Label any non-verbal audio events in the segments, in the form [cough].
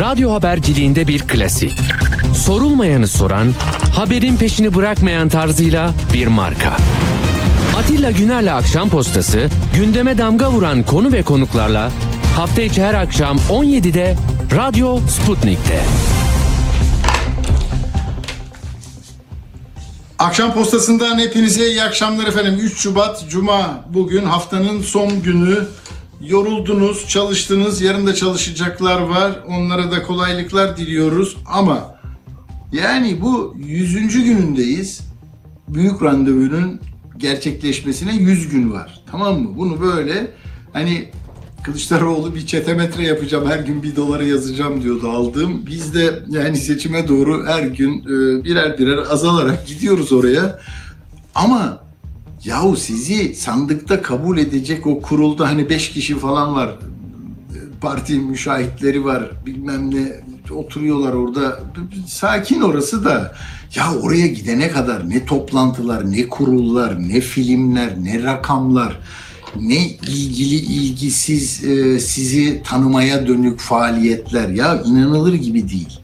radyo haberciliğinde bir klasik. Sorulmayanı soran, haberin peşini bırakmayan tarzıyla bir marka. Atilla Güner'le Akşam Postası, gündeme damga vuran konu ve konuklarla hafta içi her akşam 17'de Radyo Sputnik'te. Akşam postasından hepinize iyi akşamlar efendim. 3 Şubat Cuma bugün haftanın son günü. Yoruldunuz, çalıştınız. Yarın da çalışacaklar var. Onlara da kolaylıklar diliyoruz. Ama yani bu 100. günündeyiz. Büyük randevunun gerçekleşmesine 100 gün var. Tamam mı? Bunu böyle hani Kılıçdaroğlu bir çetemetre yapacağım her gün bir dolara yazacağım diyordu aldığım. Biz de yani seçime doğru her gün e, birer birer azalarak gidiyoruz oraya. Ama yahu sizi sandıkta kabul edecek o kurulda hani beş kişi falan var. Parti müşahitleri var bilmem ne oturuyorlar orada. Sakin orası da. Ya oraya gidene kadar ne toplantılar, ne kurullar, ne filmler, ne rakamlar ne ilgili ilgisiz e, sizi tanımaya dönük faaliyetler ya inanılır gibi değil.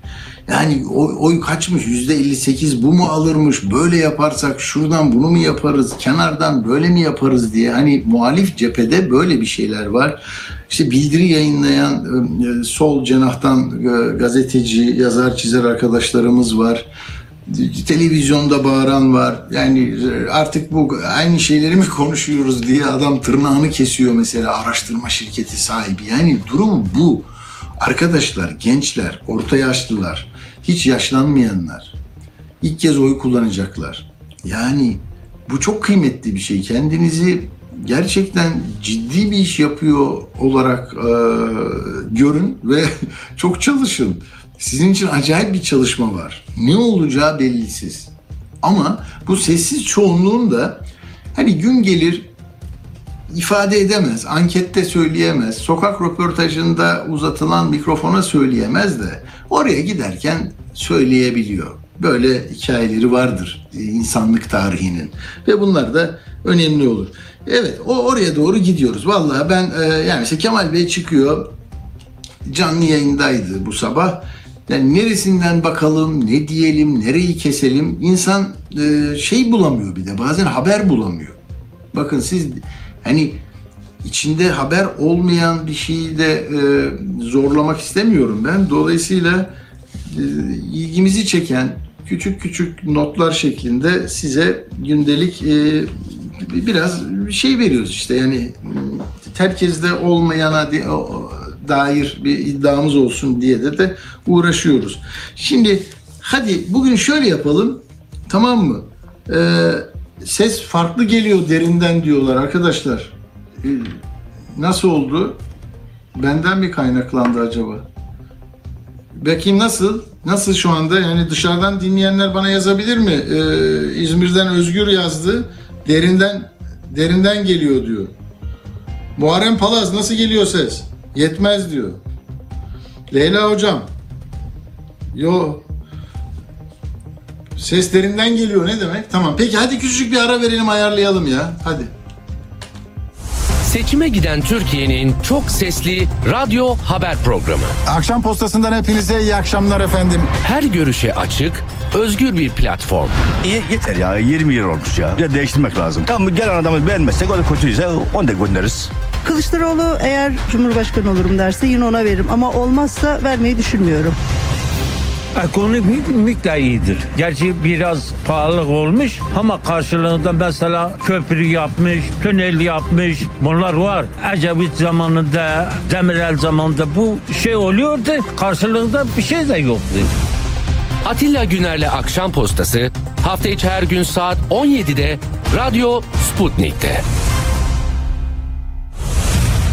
Yani oy, kaçmış yüzde 58 bu mu alırmış böyle yaparsak şuradan bunu mu yaparız kenardan böyle mi yaparız diye hani muhalif cephede böyle bir şeyler var. İşte bildiri yayınlayan e, sol cenahtan e, gazeteci yazar çizer arkadaşlarımız var televizyonda bağıran var. Yani artık bu aynı şeyleri mi konuşuyoruz diye adam tırnağını kesiyor mesela araştırma şirketi sahibi. Yani durum bu. Arkadaşlar, gençler, orta yaşlılar, hiç yaşlanmayanlar ilk kez oy kullanacaklar. Yani bu çok kıymetli bir şey. Kendinizi gerçekten ciddi bir iş yapıyor olarak e, görün ve [laughs] çok çalışın. Sizin için acayip bir çalışma var. Ne olacağı bellisiz. Ama bu sessiz çoğunluğun da hani gün gelir ifade edemez, ankette söyleyemez, sokak röportajında uzatılan mikrofona söyleyemez de oraya giderken söyleyebiliyor. Böyle hikayeleri vardır insanlık tarihinin ve bunlar da önemli olur. Evet o oraya doğru gidiyoruz. Vallahi ben e, yani mesela Kemal Bey çıkıyor canlı yayındaydı bu sabah yani neresinden bakalım, ne diyelim, nereyi keselim insan e, şey bulamıyor bir de bazen haber bulamıyor. Bakın siz hani içinde haber olmayan bir şeyi de e, zorlamak istemiyorum ben. Dolayısıyla e, ilgimizi çeken küçük küçük notlar şeklinde size gündelik e, biraz şey veriyoruz işte yani herkeste olmayana dair bir iddiamız olsun diye de de uğraşıyoruz. Şimdi hadi bugün şöyle yapalım. Tamam mı? Ee, ses farklı geliyor derinden diyorlar arkadaşlar. Ee, nasıl oldu? Benden mi kaynaklandı acaba? Bakayım nasıl? Nasıl şu anda? Yani dışarıdan dinleyenler bana yazabilir mi? Ee, İzmir'den Özgür yazdı. Derinden derinden geliyor diyor. Muharrem Palaz nasıl geliyor ses? Yetmez diyor. Leyla hocam. Yo. Seslerinden geliyor ne demek? Tamam. Peki hadi küçücük bir ara verelim ayarlayalım ya. Hadi. Seçime giden Türkiye'nin çok sesli radyo haber programı. Akşam postasından hepinize iyi akşamlar efendim. Her görüşe açık, özgür bir platform. İyi yeter ya 20 yıl olmuş ya. Bir de değiştirmek lazım. Tamam gelen adamı beğenmezsek o da kötüyse onu da göndeririz. Kılıçdaroğlu eğer Cumhurbaşkanı olurum derse yine ona veririm ama olmazsa vermeyi düşünmüyorum. Ekonomik miktar iyidir. Gerçi biraz pahalılık olmuş ama karşılığında mesela köprü yapmış, tünel yapmış bunlar var. Ecevit zamanında, Demirel zamanında bu şey oluyordu. Karşılığında bir şey de yoktu. Atilla Güner'le Akşam Postası hafta içi her gün saat 17'de Radyo Sputnik'te.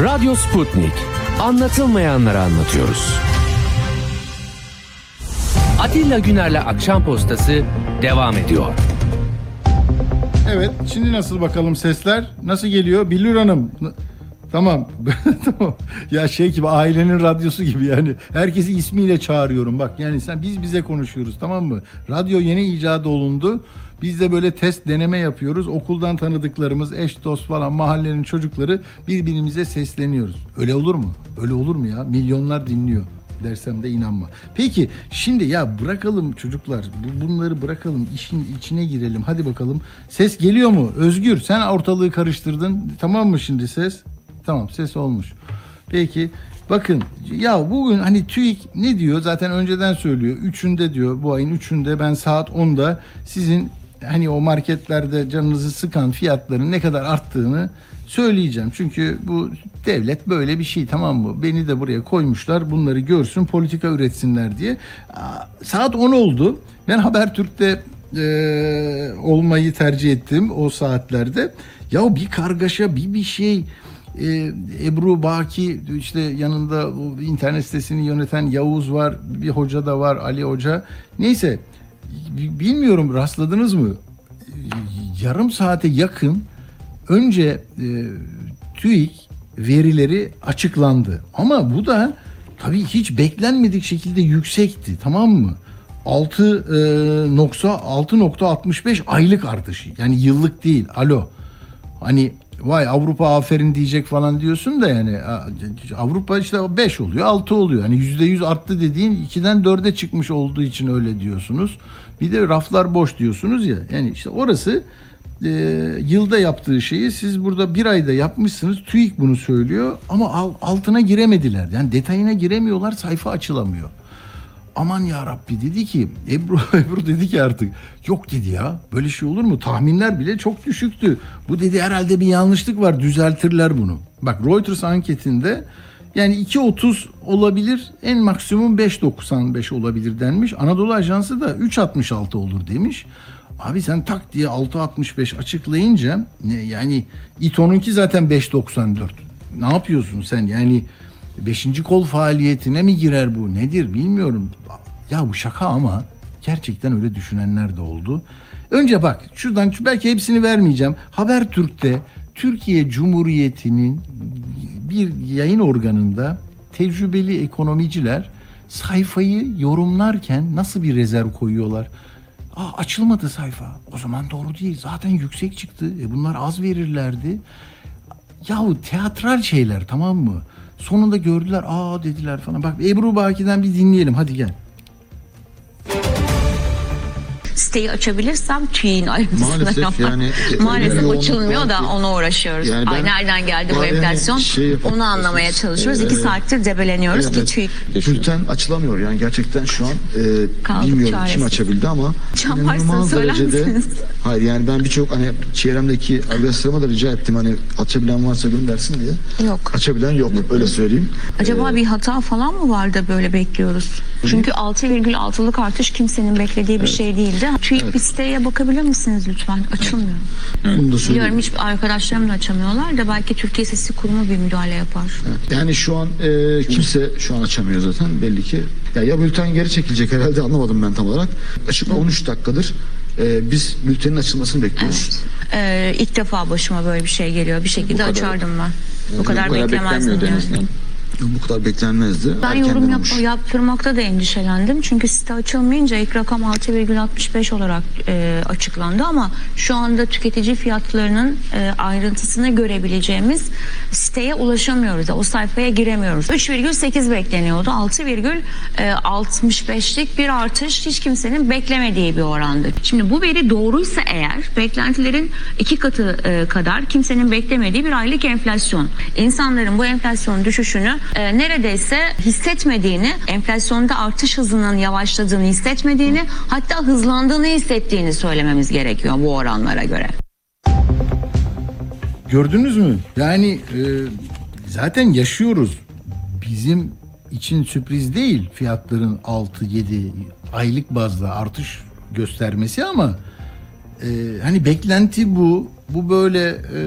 Radyo Sputnik. Anlatılmayanları anlatıyoruz. Atilla Güner'le Akşam Postası devam ediyor. Evet, şimdi nasıl bakalım sesler? Nasıl geliyor? Billur Hanım. Tamam. [laughs] tamam. Ya şey gibi ailenin radyosu gibi yani. Herkesi ismiyle çağırıyorum bak. Yani sen biz bize konuşuyoruz tamam mı? Radyo yeni icat olundu. Biz de böyle test deneme yapıyoruz. Okuldan tanıdıklarımız, eş dost falan mahallenin çocukları birbirimize sesleniyoruz. Öyle olur mu? Öyle olur mu ya? Milyonlar dinliyor dersem de inanma. Peki şimdi ya bırakalım çocuklar bu- bunları bırakalım işin içine girelim hadi bakalım. Ses geliyor mu? Özgür sen ortalığı karıştırdın tamam mı şimdi ses? Tamam ses olmuş. Peki bakın ya bugün hani TÜİK ne diyor zaten önceden söylüyor. Üçünde diyor bu ayın üçünde ben saat 10'da sizin hani o marketlerde canınızı sıkan fiyatların ne kadar arttığını söyleyeceğim. Çünkü bu devlet böyle bir şey tamam mı? Beni de buraya koymuşlar bunları görsün politika üretsinler diye. Aa, Saat 10 oldu. Ben Habertürk'te e, olmayı tercih ettim o saatlerde. Ya bir kargaşa bir bir şey e, Ebru Baki işte yanında internet sitesini yöneten Yavuz var bir hoca da var Ali Hoca neyse bilmiyorum rastladınız mı? Yarım saate yakın önce e, TÜİK verileri açıklandı. Ama bu da tabii hiç beklenmedik şekilde yüksekti tamam mı? 6.6.65 aylık artış yani yıllık değil alo. Hani vay Avrupa aferin diyecek falan diyorsun da yani Avrupa işte 5 oluyor 6 oluyor. Hani %100 arttı dediğin 2'den 4'e çıkmış olduğu için öyle diyorsunuz. Bir de raflar boş diyorsunuz ya. Yani işte orası e, yılda yaptığı şeyi siz burada bir ayda yapmışsınız. TÜİK bunu söylüyor ama al- altına giremediler. Yani detayına giremiyorlar sayfa açılamıyor. Aman ya Rabbi dedi ki Ebru [laughs] Ebru dedi ki artık yok dedi ya böyle şey olur mu tahminler bile çok düşüktü. Bu dedi herhalde bir yanlışlık var düzeltirler bunu. Bak Reuters anketinde yani 2.30 olabilir en maksimum 5.95 olabilir denmiş. Anadolu Ajansı da 3.66 olur demiş. Abi sen tak diye 6.65 açıklayınca ne, yani İTO'nunki zaten 5.94. Ne yapıyorsun sen yani Beşinci kol faaliyetine mi girer bu? Nedir bilmiyorum. Ya bu şaka ama gerçekten öyle düşünenler de oldu. Önce bak şuradan belki hepsini vermeyeceğim. Habertürk'te Türkiye Cumhuriyeti'nin bir yayın organında tecrübeli ekonomiciler sayfayı yorumlarken nasıl bir rezerv koyuyorlar? Aa, açılmadı sayfa. O zaman doğru değil. Zaten yüksek çıktı. E bunlar az verirlerdi. Yahu teatral şeyler tamam mı? Sonunda gördüler aa dediler falan. Bak Ebru Baki'den bir dinleyelim hadi gel. Siteyi açabilirsem TÜİ'nin ayrıntısını Maalesef yapmak. yani, e, [laughs] Maalesef öyle bir açılmıyor da ki- ona uğraşıyoruz. Yani Ay ben- nereden geldi bu enflasyon? şey onu anlamaya çalışıyoruz. İki Ee, saattir debeleniyoruz ki Evet, TÜİK Bülten açılamıyor yani gerçekten şu an e, Kaldık bilmiyorum çaresiz. kim açabildi ama inanılmaz söyler misiniz? hayır yani ben birçok hani çevremdeki arkadaşlarıma da rica ettim hani açabilen varsa göndersin diye. Yok. Açabilen yok öyle söyleyeyim. Acaba bir hata falan mı var da böyle bekliyoruz? Çünkü 6,6'lık artış kimsenin beklediği bir şey değildi. TÜİK bir siteye bakabilir misiniz lütfen? Açılmıyor. Bunu da Biliyorum hiç arkadaşlarım da açamıyorlar da belki Türkiye Sesi Kurumu bir müdahale yapar. Yani şu an e, kimse şu an açamıyor zaten belli ki. Ya, ya bülten geri çekilecek herhalde anlamadım ben tam olarak. Açık 13 dakikadır e, biz bültenin açılmasını bekliyoruz. Ee, ilk defa başıma böyle bir şey geliyor. Bir şekilde açardım ben. Bu kadar beklemezdim yani. Bu kadar beklenmezdi. Ben Erkenden yorum yap- olmuş. yaptırmakta da endişelendim. Çünkü site açılmayınca ilk rakam 6,65 olarak e, açıklandı ama şu anda tüketici fiyatlarının e, ayrıntısını görebileceğimiz siteye ulaşamıyoruz. O sayfaya giremiyoruz. 3,8 bekleniyordu. 6,65'lik bir artış hiç kimsenin beklemediği bir orandı. Şimdi bu veri doğruysa eğer beklentilerin iki katı e, kadar kimsenin beklemediği bir aylık enflasyon. İnsanların bu enflasyon düşüşünü e, neredeyse hissetmediğini, enflasyonda artış hızının yavaşladığını hissetmediğini, hatta hızlandığını hissettiğini söylememiz gerekiyor bu oranlara göre. Gördünüz mü? Yani e, zaten yaşıyoruz. Bizim için sürpriz değil fiyatların 6-7 aylık bazda artış göstermesi ama e, hani beklenti bu. Bu böyle e,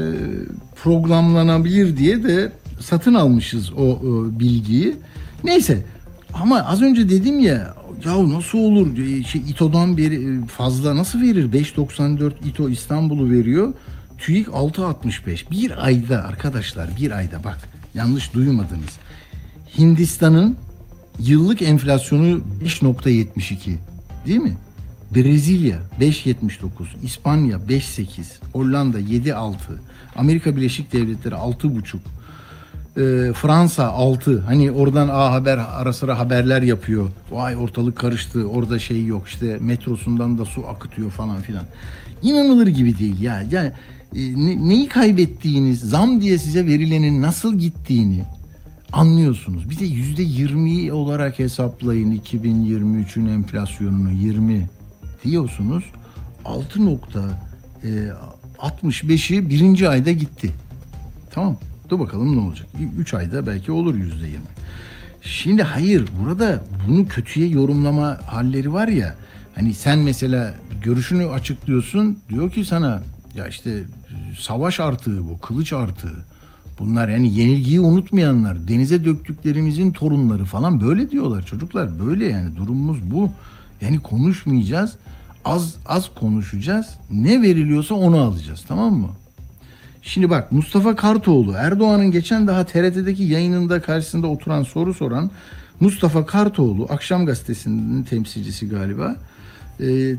programlanabilir diye de satın almışız o e, bilgiyi. Neyse Ama az önce dedim ya ya nasıl olur? şey İTO'dan beri fazla nasıl verir? 5.94 İTO İstanbul'u veriyor. TÜİK 6.65 bir ayda arkadaşlar bir ayda bak yanlış duymadınız. Hindistan'ın yıllık enflasyonu 5.72 değil mi? Brezilya 5.79, İspanya 5.8, Hollanda 7.6, Amerika Birleşik Devletleri 6.5, e, Fransa 6. Hani oradan A Haber ara sıra haberler yapıyor. Vay ortalık karıştı. Orada şey yok. işte metrosundan da su akıtıyor falan filan. İnanılır gibi değil ya. Yani e, ne- neyi kaybettiğiniz, zam diye size verilenin nasıl gittiğini anlıyorsunuz. Bir de yüzde yirmi olarak hesaplayın 2023'ün enflasyonunu 20 diyorsunuz. 6.65'i birinci ayda gitti. Tamam. Dur bakalım ne olacak. 3 ayda belki olur yüzde yirmi. Şimdi hayır burada bunu kötüye yorumlama halleri var ya. Hani sen mesela görüşünü açıklıyorsun diyor ki sana ya işte savaş artığı bu kılıç artığı. Bunlar yani yenilgiyi unutmayanlar denize döktüklerimizin torunları falan böyle diyorlar çocuklar böyle yani durumumuz bu. Yani konuşmayacağız az az konuşacağız ne veriliyorsa onu alacağız tamam mı? Şimdi bak Mustafa Kartoğlu Erdoğan'ın geçen daha TRT'deki yayınında karşısında oturan soru soran Mustafa Kartoğlu akşam gazetesinin temsilcisi galiba.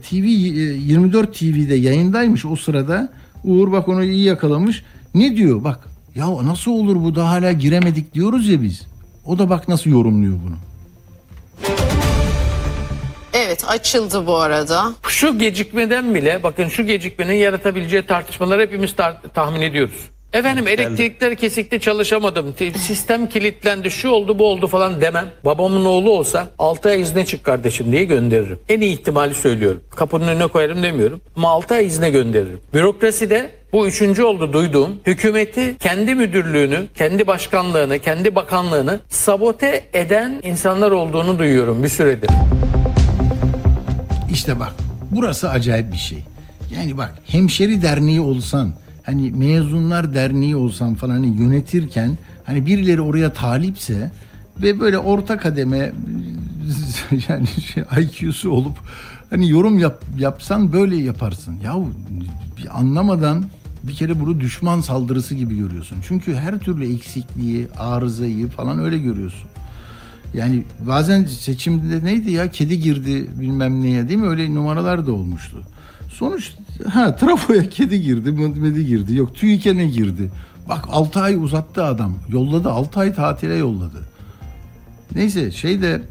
TV e, 24 TV'de yayındaymış o sırada. Uğur bak onu iyi yakalamış. Ne diyor bak ya nasıl olur bu da hala giremedik diyoruz ya biz. O da bak nasıl yorumluyor bunu. Evet açıldı bu arada. Şu gecikmeden bile bakın şu gecikmenin yaratabileceği tartışmaları hepimiz tar- tahmin ediyoruz. Efendim elektrikler kesikti çalışamadım. Te- Sistem kilitlendi şu oldu bu oldu falan demem. Babamın oğlu olsa 6 ay izne çık kardeşim diye gönderirim. En iyi ihtimali söylüyorum. Kapının önüne koyarım demiyorum. Ama 6 ay izne gönderirim. Bürokraside bu üçüncü oldu duyduğum hükümeti kendi müdürlüğünü, kendi başkanlığını, kendi bakanlığını sabote eden insanlar olduğunu duyuyorum bir süredir. İşte bak burası acayip bir şey. Yani bak hemşeri derneği olsan hani mezunlar derneği olsan falan hani yönetirken hani birileri oraya talipse ve böyle orta kademe [laughs] yani şey, IQ'su olup hani yorum yap, yapsan böyle yaparsın. Ya bir anlamadan bir kere bunu düşman saldırısı gibi görüyorsun. Çünkü her türlü eksikliği, arızayı falan öyle görüyorsun. Yani bazen seçimde neydi ya kedi girdi bilmem neye değil mi öyle numaralar da olmuştu. Sonuç ha trafoya kedi girdi medi girdi yok TÜİK'e ne girdi. Bak 6 ay uzattı adam yolladı 6 ay tatile yolladı. Neyse şeyde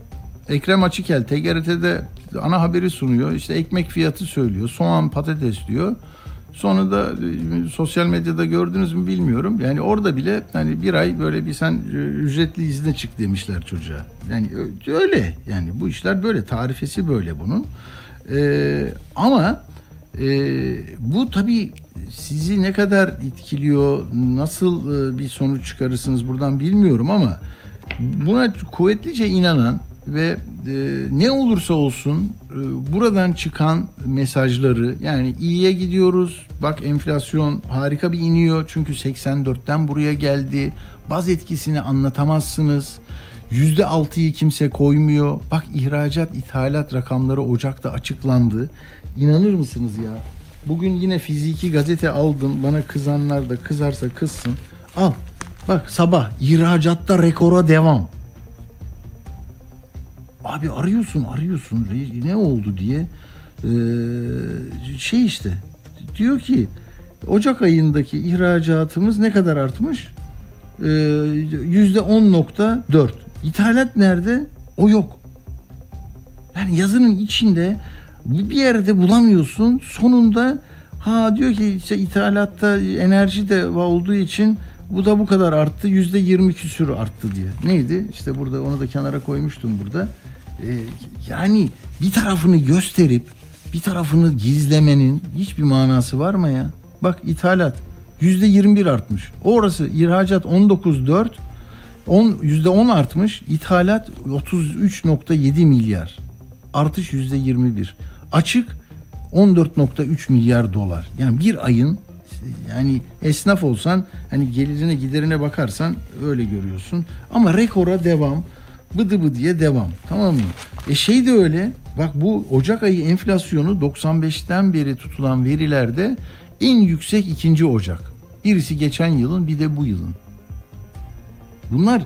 Ekrem Açıkel TGRT'de ana haberi sunuyor. İşte ekmek fiyatı söylüyor. Soğan patates diyor. Sonra da e, sosyal medyada gördünüz mü bilmiyorum. Yani orada bile hani bir ay böyle bir sen e, ücretli izne çık demişler çocuğa. Yani öyle yani bu işler böyle tarifesi böyle bunun. Ee, ama e, bu tabii sizi ne kadar etkiliyor, nasıl e, bir sonuç çıkarırsınız buradan bilmiyorum ama buna kuvvetlice inanan ve e, ne olursa olsun e, buradan çıkan mesajları yani iyiye gidiyoruz. Bak enflasyon harika bir iniyor çünkü 84'ten buraya geldi. Baz etkisini anlatamazsınız. Yüzde altıyı kimse koymuyor. Bak ihracat, ithalat rakamları Ocak'ta açıklandı. İnanır mısınız ya? Bugün yine fiziki gazete aldım. Bana kızanlar da kızarsa kızsın. Al. Bak sabah ihracatta rekora devam. Abi arıyorsun arıyorsun ne oldu diye Ee, şey işte diyor ki Ocak ayındaki ihracatımız ne kadar artmış? Ee, Yüzde 10.4. İthalat nerede? O yok. Yani yazının içinde bir yerde bulamıyorsun. Sonunda ha diyor ki işte ithalatta enerji de olduğu için bu da bu kadar arttı. Yüzde yirmi küsür arttı diye. Neydi? İşte burada onu da kenara koymuştum burada. Ee, yani bir tarafını gösterip bir tarafını gizlemenin hiçbir manası var mı ya? Bak ithalat yüzde 21 artmış. Orası ihracat 19.4 10 yüzde 10 artmış. İthalat 33.7 milyar. Artış yüzde 21. Açık 14.3 milyar dolar. Yani bir ayın yani esnaf olsan hani gelirine giderine bakarsan öyle görüyorsun. Ama rekora devam. Bıdı bıdıya devam. Tamam mı? E şey de öyle. Bak bu Ocak ayı enflasyonu 95'ten beri tutulan verilerde en yüksek ikinci Ocak. Birisi geçen yılın bir de bu yılın. Bunlar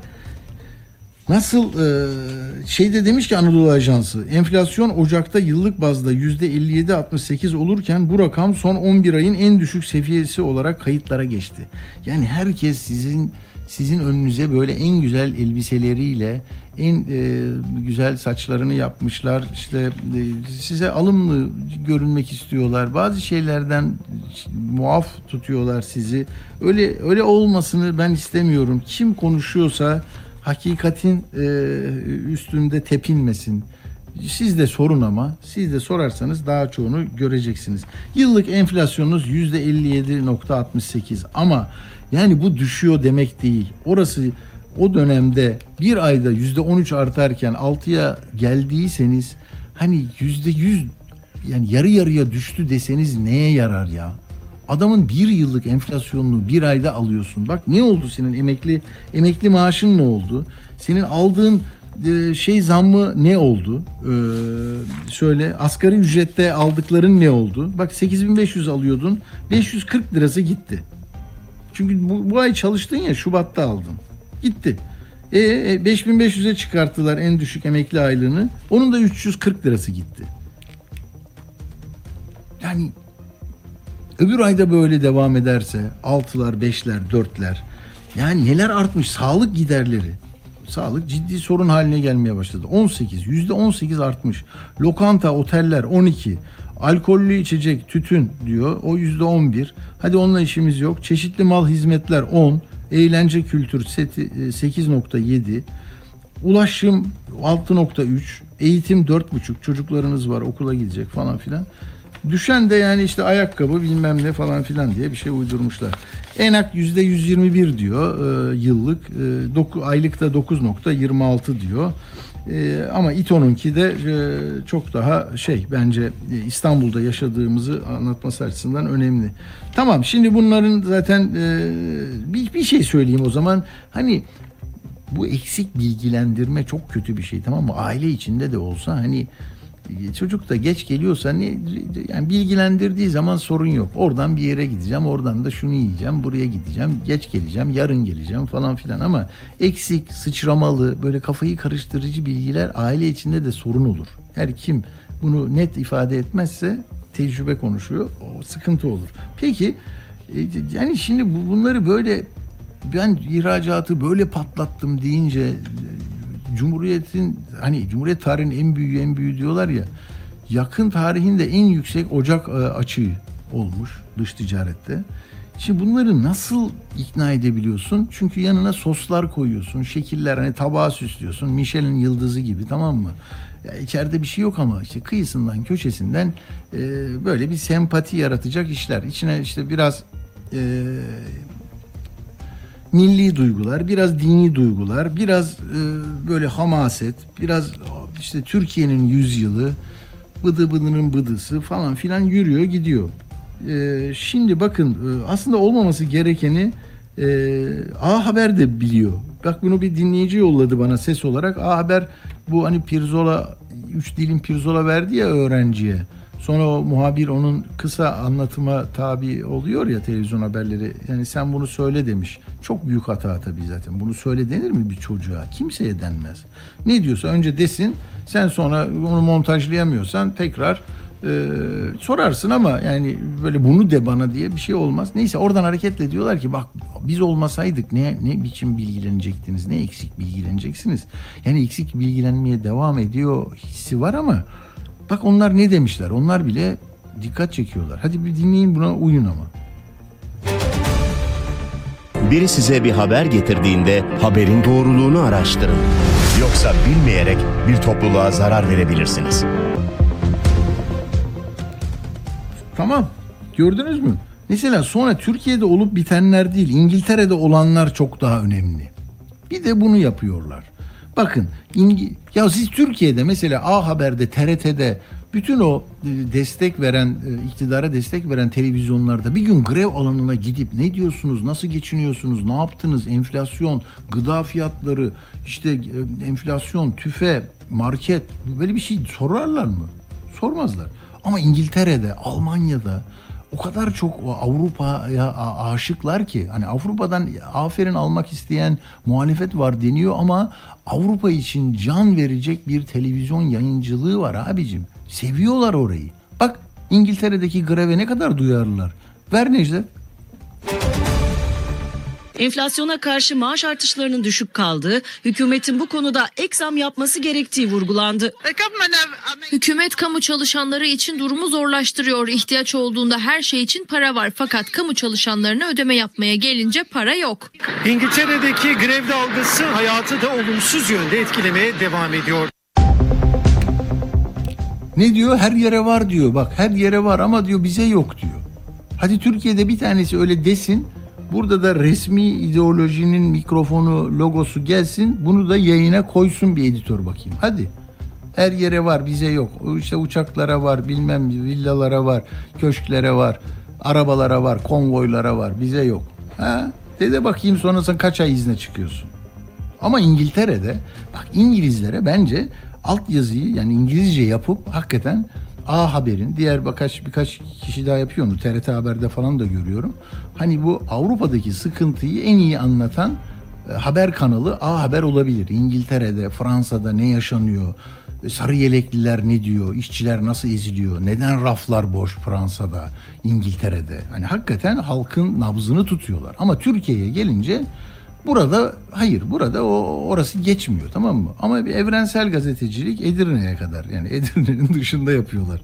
Nasıl e, şeyde demiş ki Anadolu Ajansı enflasyon Ocak'ta yıllık bazda %57-68 olurken bu rakam son 11 ayın en düşük seviyesi olarak kayıtlara geçti. Yani herkes sizin sizin önünüze böyle en güzel elbiseleriyle en e, güzel saçlarını yapmışlar. İşte e, size alımlı görünmek istiyorlar. Bazı şeylerden muaf tutuyorlar sizi. Öyle öyle olmasını ben istemiyorum. Kim konuşuyorsa hakikatin e, üstünde tepinmesin. Siz de sorun ama siz de sorarsanız daha çoğunu göreceksiniz. Yıllık enflasyonunuz %57.68 ama yani bu düşüyor demek değil. Orası o dönemde bir ayda %13 artarken 6'ya geldiyseniz hani %100 yani yarı yarıya düştü deseniz neye yarar ya? Adamın bir yıllık enflasyonunu bir ayda alıyorsun. Bak ne oldu senin emekli emekli maaşın ne oldu? Senin aldığın e, şey zammı ne oldu? Ee, şöyle asgari ücrette aldıkların ne oldu? Bak 8500 alıyordun. 540 lirası gitti. Çünkü bu, bu ay çalıştın ya Şubat'ta aldın. Gitti. E, e 5500'e çıkarttılar en düşük emekli aylığını. Onun da 340 lirası gitti. Yani Öbür ayda böyle devam ederse altılar, beşler, dörtler yani neler artmış sağlık giderleri. Sağlık ciddi sorun haline gelmeye başladı. 18, yüzde 18 artmış. Lokanta, oteller 12. Alkollü içecek, tütün diyor. O yüzde 11. Hadi onunla işimiz yok. Çeşitli mal hizmetler 10. Eğlence kültür seti, e, 8.7. Ulaşım 6.3. Eğitim 4.5. Çocuklarınız var okula gidecek falan filan. Düşen de yani işte ayakkabı bilmem ne falan filan diye bir şey uydurmuşlar. Enak yüzde 121 diyor e, yıllık. E, doku, aylıkta 9.26 diyor. E, ama İTO'nunki de çok daha şey bence e, İstanbul'da yaşadığımızı anlatması açısından önemli. Tamam şimdi bunların zaten e, bir, bir şey söyleyeyim o zaman. Hani bu eksik bilgilendirme çok kötü bir şey tamam mı? Aile içinde de olsa hani çocuk da geç geliyorsa ne yani bilgilendirdiği zaman sorun yok. Oradan bir yere gideceğim, oradan da şunu yiyeceğim, buraya gideceğim, geç geleceğim, yarın geleceğim falan filan ama eksik, sıçramalı, böyle kafayı karıştırıcı bilgiler aile içinde de sorun olur. Her kim bunu net ifade etmezse tecrübe konuşuyor, o sıkıntı olur. Peki e, yani şimdi bu- bunları böyle ben ihracatı böyle patlattım deyince Cumhuriyet'in hani Cumhuriyet tarihinin en büyüğü en büyüğü diyorlar ya yakın tarihinde en yüksek ocak e, açığı olmuş dış ticarette. Şimdi bunları nasıl ikna edebiliyorsun? Çünkü yanına soslar koyuyorsun, şekiller hani tabağa süslüyorsun. Michelin yıldızı gibi tamam mı? Ya içeride bir şey yok ama işte kıyısından köşesinden e, böyle bir sempati yaratacak işler. İçine işte biraz e, milli duygular, biraz dini duygular, biraz e, böyle hamaset, biraz işte Türkiye'nin yüzyılı, bıdı bıdının bıdısı falan filan yürüyor gidiyor. E, şimdi bakın e, aslında olmaması gerekeni e, A Haber de biliyor. Bak bunu bir dinleyici yolladı bana ses olarak. A Haber bu hani Pirzola, üç dilim Pirzola verdi ya öğrenciye. Sonra o muhabir onun kısa anlatıma tabi oluyor ya televizyon haberleri. Yani sen bunu söyle demiş. Çok büyük hata tabii zaten. Bunu söyle denir mi bir çocuğa? Kimseye denmez. Ne diyorsa önce desin. Sen sonra onu montajlayamıyorsan tekrar e, sorarsın ama yani böyle bunu de bana diye bir şey olmaz. Neyse oradan hareketle diyorlar ki bak biz olmasaydık ne ne biçim bilgilenecektiniz? Ne eksik bilgileneceksiniz? Yani eksik bilgilenmeye devam ediyor hissi var ama Bak onlar ne demişler? Onlar bile dikkat çekiyorlar. Hadi bir dinleyin buna uyun ama. Biri size bir haber getirdiğinde haberin doğruluğunu araştırın. Yoksa bilmeyerek bir topluluğa zarar verebilirsiniz. Tamam. Gördünüz mü? Mesela sonra Türkiye'de olup bitenler değil, İngiltere'de olanlar çok daha önemli. Bir de bunu yapıyorlar. Bakın ya siz Türkiye'de mesela A Haber'de, TRT'de bütün o e, destek veren, e, iktidara destek veren televizyonlarda bir gün grev alanına gidip ne diyorsunuz, nasıl geçiniyorsunuz, ne yaptınız, enflasyon, gıda fiyatları, işte e, enflasyon, tüfe, market böyle bir şey sorarlar mı? Sormazlar. Ama İngiltere'de, Almanya'da o kadar çok Avrupa'ya aşıklar ki hani Avrupa'dan aferin almak isteyen muhalefet var deniyor ama Avrupa için can verecek bir televizyon yayıncılığı var abicim. Seviyorlar orayı. Bak İngiltere'deki greve ne kadar duyarlılar. Ver Necdet. Enflasyona karşı maaş artışlarının düşük kaldığı, hükümetin bu konuda ek zam yapması gerektiği vurgulandı. Hükümet kamu çalışanları için durumu zorlaştırıyor. İhtiyaç olduğunda her şey için para var. Fakat kamu çalışanlarına ödeme yapmaya gelince para yok. İngiltere'deki grev dalgası hayatı da olumsuz yönde etkilemeye devam ediyor. Ne diyor? Her yere var diyor. Bak her yere var ama diyor bize yok diyor. Hadi Türkiye'de bir tanesi öyle desin. Burada da resmi ideolojinin mikrofonu, logosu gelsin. Bunu da yayına koysun bir editör bakayım. Hadi. Her yere var bize yok. İşte uçaklara var, bilmem villalara var, köşklere var, arabalara var, konvoylara var. Bize yok. Ha? De de bakayım sonrasında kaç ay izne çıkıyorsun. Ama İngiltere'de bak İngilizlere bence altyazıyı yani İngilizce yapıp hakikaten A Haber'in diğer birkaç birkaç kişi daha yapıyor onu TRT Haber'de falan da görüyorum. Hani bu Avrupa'daki sıkıntıyı en iyi anlatan e, haber kanalı A Haber olabilir. İngiltere'de, Fransa'da ne yaşanıyor? E, Sarı yelekliler ne diyor? İşçiler nasıl eziliyor? Neden raflar boş Fransa'da, İngiltere'de? Hani hakikaten halkın nabzını tutuyorlar. Ama Türkiye'ye gelince Burada hayır burada o orası geçmiyor tamam mı? Ama bir evrensel gazetecilik Edirne'ye kadar yani [laughs] Edirne'nin dışında yapıyorlar.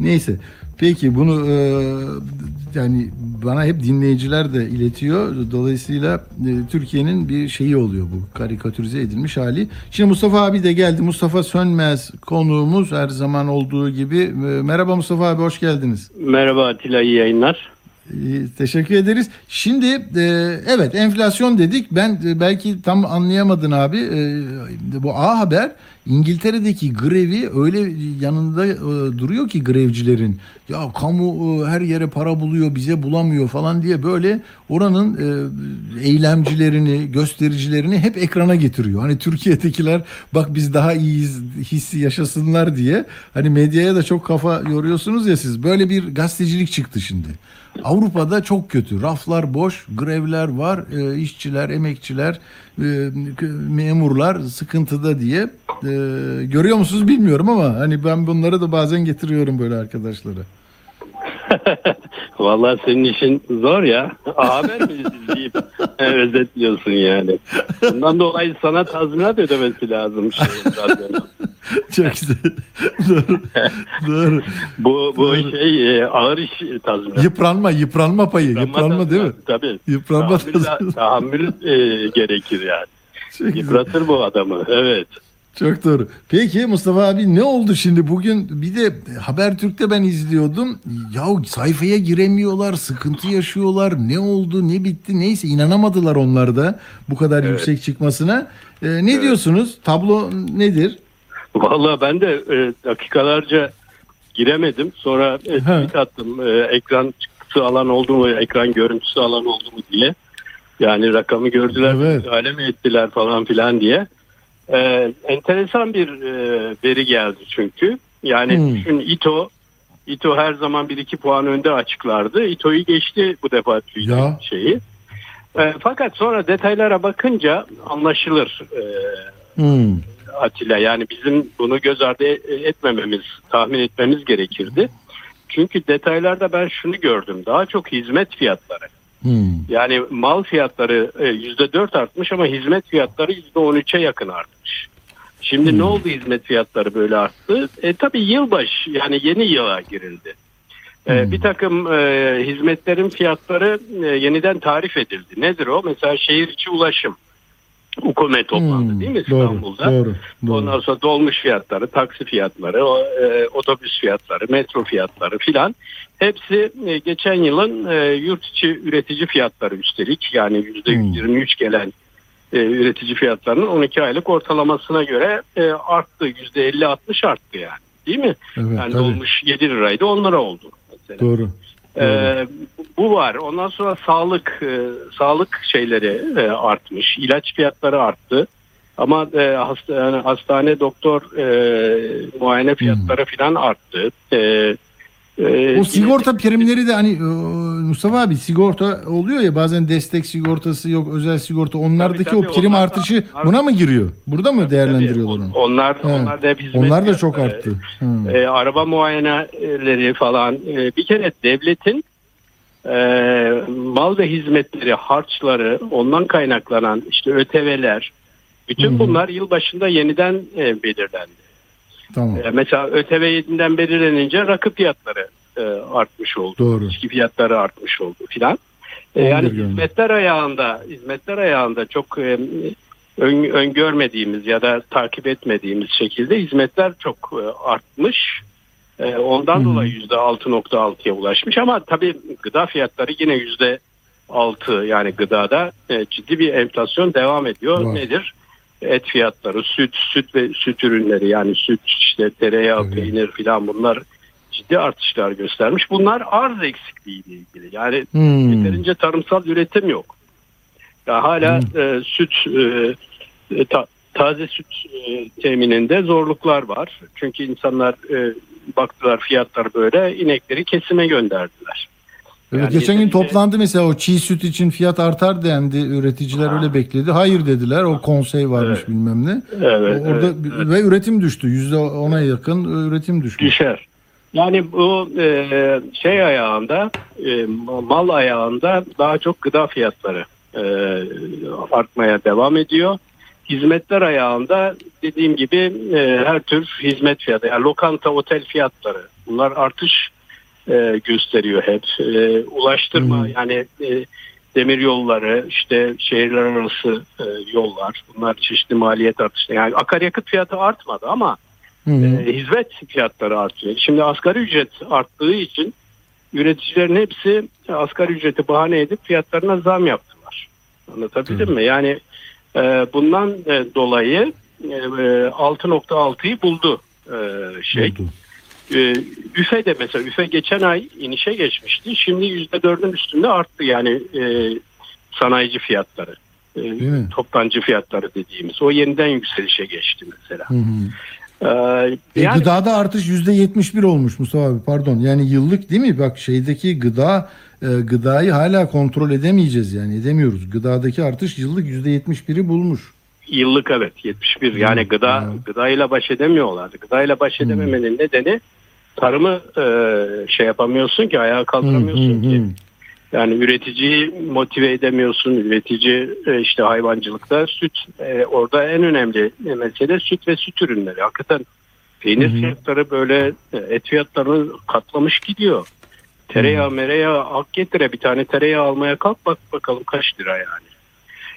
Neyse peki bunu e, yani bana hep dinleyiciler de iletiyor. Dolayısıyla e, Türkiye'nin bir şeyi oluyor bu karikatürize edilmiş hali. Şimdi Mustafa abi de geldi. Mustafa Sönmez konuğumuz her zaman olduğu gibi. E, merhaba Mustafa abi hoş geldiniz. Merhaba Atilla iyi yayınlar. Teşekkür ederiz. Şimdi e, evet enflasyon dedik. Ben e, belki tam anlayamadın abi. E, bu A Haber İngiltere'deki grevi öyle yanında e, duruyor ki grevcilerin. Ya kamu e, her yere para buluyor bize bulamıyor falan diye böyle oranın e, eylemcilerini, göstericilerini hep ekrana getiriyor. Hani Türkiye'dekiler bak biz daha iyiyiz hissi yaşasınlar diye. Hani medyaya da çok kafa yoruyorsunuz ya siz. Böyle bir gazetecilik çıktı şimdi. Avrupa'da çok kötü. Raflar boş, grevler var, e, işçiler, emekçiler, e, memurlar sıkıntıda diye e, görüyor musunuz bilmiyorum ama hani ben bunları da bazen getiriyorum böyle arkadaşlara. [laughs] Vallahi senin işin zor ya. A [laughs] Haber mi izleyip [laughs] özetliyorsun yani. Bundan dolayı sana tazminat ödemesi lazım. Radyonun. Çok güzel. doğru. doğru. bu bu şey e, ağır iş tazminat. Yıpranma, yıpranma payı. Yıpranma, değil mi? Tabii. Yıpranma tahammül, tahammül e, gerekir yani. Yıpratır bu adamı. Evet. Çok doğru. Peki Mustafa abi ne oldu şimdi bugün bir de Habertürk'te ben izliyordum. Ya sayfaya giremiyorlar, sıkıntı yaşıyorlar. Ne oldu, ne bitti neyse inanamadılar onlar da bu kadar Evet. yüksek çıkmasına. Ee, ne diyorsunuz? Tablo nedir? Vallahi ben de e, dakikalarca giremedim. Sonra e, tweet attım. E, ekran çıktısı alan oldu mu, ekran görüntüsü alan oldu mu diye. Yani rakamı gördüler, müdahale mi ettiler falan filan diye. E, enteresan bir e, veri geldi çünkü. Yani Hmm. düşün İTO İTO her zaman 1-2 puan önde açıklardı. İTO'yu geçti bu defa TÜİK'in şeyi. E, fakat sonra detaylara bakınca anlaşılır. E, Hmm. Atilla. Yani bizim bunu göz ardı etmememiz, tahmin etmemiz gerekirdi. Çünkü detaylarda ben şunu gördüm. Daha çok hizmet fiyatları. Hmm. Yani mal fiyatları e, yüzde dört artmış ama hizmet fiyatları yüzde on üçe yakın artmış. Şimdi ne oldu hizmet fiyatları böyle arttı? E, tabii yılbaşı yani yeni yıla girildi. E, bir takım e, hizmetlerin fiyatları e, yeniden tarif edildi. Nedir o? Mesela şehir içi ulaşım. UKOME toplandı değil mi İstanbul'da? Hmm. Doğru. doğru. Ondan sonra dolmuş fiyatları, taksi fiyatları, o, e, otobüs fiyatları, metro fiyatları filan hepsi e, geçen yılın e, yurt içi üretici fiyatları üstelik yani yüzde 123 gelen e, üretici fiyatlarının 12 aylık ortalamasına göre e, arttı. Yüzde 50-60 arttı yani. değil mi? Evet, yani tabii. dolmuş 7 liraydı 10 lira oldu. Mesela. Doğru. Ee, bu var. Ondan sonra sağlık e, sağlık şeyleri e, artmış. İlaç fiyatları arttı. Ama e, hasta, yani hastane doktor e, muayene fiyatları falan arttı. E, e, O sigorta primleri de hani e, Mustafa abi sigorta oluyor ya bazen destek sigortası yok özel sigorta onlardaki Tabii, tabii, o prim onlar artışı buna mı giriyor? Burada mı değerlendiriyorlar onu? Onlar, He. onlar da hizmet Onlar da çok arttı. Hı. E, araba muayeneleri falan. E, bir kere devletin e, mal ve hizmetleri, harçları, ondan kaynaklanan işte ÖTV'ler, bütün bunlar yılbaşında yeniden e, belirlendi. Tamam. E, mesela ÖTV yeniden belirlenince rakı fiyatları e, artmış oldu. Doğru. İçki fiyatları artmış oldu filan. E, yani görmedim. hizmetler ayağında, hizmetler ayağında çok e, ön, öngörmediğimiz ya da takip etmediğimiz şekilde hizmetler çok e, artmış. E, ondan dolayı yüzde 6.6'ya ulaşmış ama tabii gıda fiyatları yine yüzde 6 yani gıdada e, ciddi bir enflasyon devam ediyor. Var. Nedir? Et fiyatları, süt, süt ve süt ürünleri yani süt, işte tereyağı, peynir filan bunlar ciddi artışlar göstermiş. Bunlar arz eksikliği ile ilgili. Yani Hmm. yeterince tarımsal üretim yok. Ya hala e, süt e, e, ta- taze süt e, temininde zorluklar var. Çünkü insanlar e, baktılar fiyatlar böyle inekleri kesime gönderdiler. Evet, Yani geçen gün toplandı mesela o çiğ süt için fiyat artar dendi. Üreticiler öyle bekledi. Hayır dediler. O konsey varmış Evet. bilmem ne. Evet, O- Orada evet, ve üretim düştü. Yüzde ona yakın üretim düştü. Düşer. Yani bu e, şey ayağında e, mal ayağında daha çok gıda fiyatları e, artmaya devam ediyor. Hizmetler ayağında dediğim gibi e, her tür hizmet fiyatı yani lokanta otel fiyatları bunlar artış e, gösteriyor hep. E, ulaştırma yani e, demir yolları işte şehirler arası e, yollar bunlar çeşitli maliyet artışı. Yani akaryakıt fiyatı artmadı ama hı. e, hizmet fiyatları artıyor. Şimdi asgari ücret arttığı için üreticilerin hepsi asgari ücreti bahane edip fiyatlarına zam yaptılar. Anlatabildim mi? Yani e, bundan e, dolayı e, e, 6.6'yı buldu e, şey. E, üfe de mesela üfe geçen ay inişe geçmişti. Şimdi %4'ün üstünde arttı yani e, sanayici fiyatları. E, toptancı fiyatları dediğimiz. O yeniden yükselişe geçti mesela. Hı hı. Ee, E, yani gıdada artış yüzde 71 olmuş Mustafa abi pardon. Yani yıllık değil mi? Bak şeydeki gıda e, gıdayı hala kontrol edemeyeceğiz yani edemiyoruz. Gıdadaki artış yıllık yüzde 71'i bulmuş. yıllık evet 71 yani gıda gıdayla baş edemiyorlar. Gıdayla baş edememenin nedeni tarımı e, şey yapamıyorsun ki ayağa kaldıramıyorsun ki. Yani üreticiyi motive edemiyorsun. Üretici e, işte hayvancılıkta süt e, orada en önemli mesele süt ve süt ürünleri. Hakikaten peynir fiyatları böyle e, et fiyatlarını katlamış gidiyor. Tereyağı mereyağı ak getire bir tane tereyağı almaya kalk bak bakalım kaç lira yani.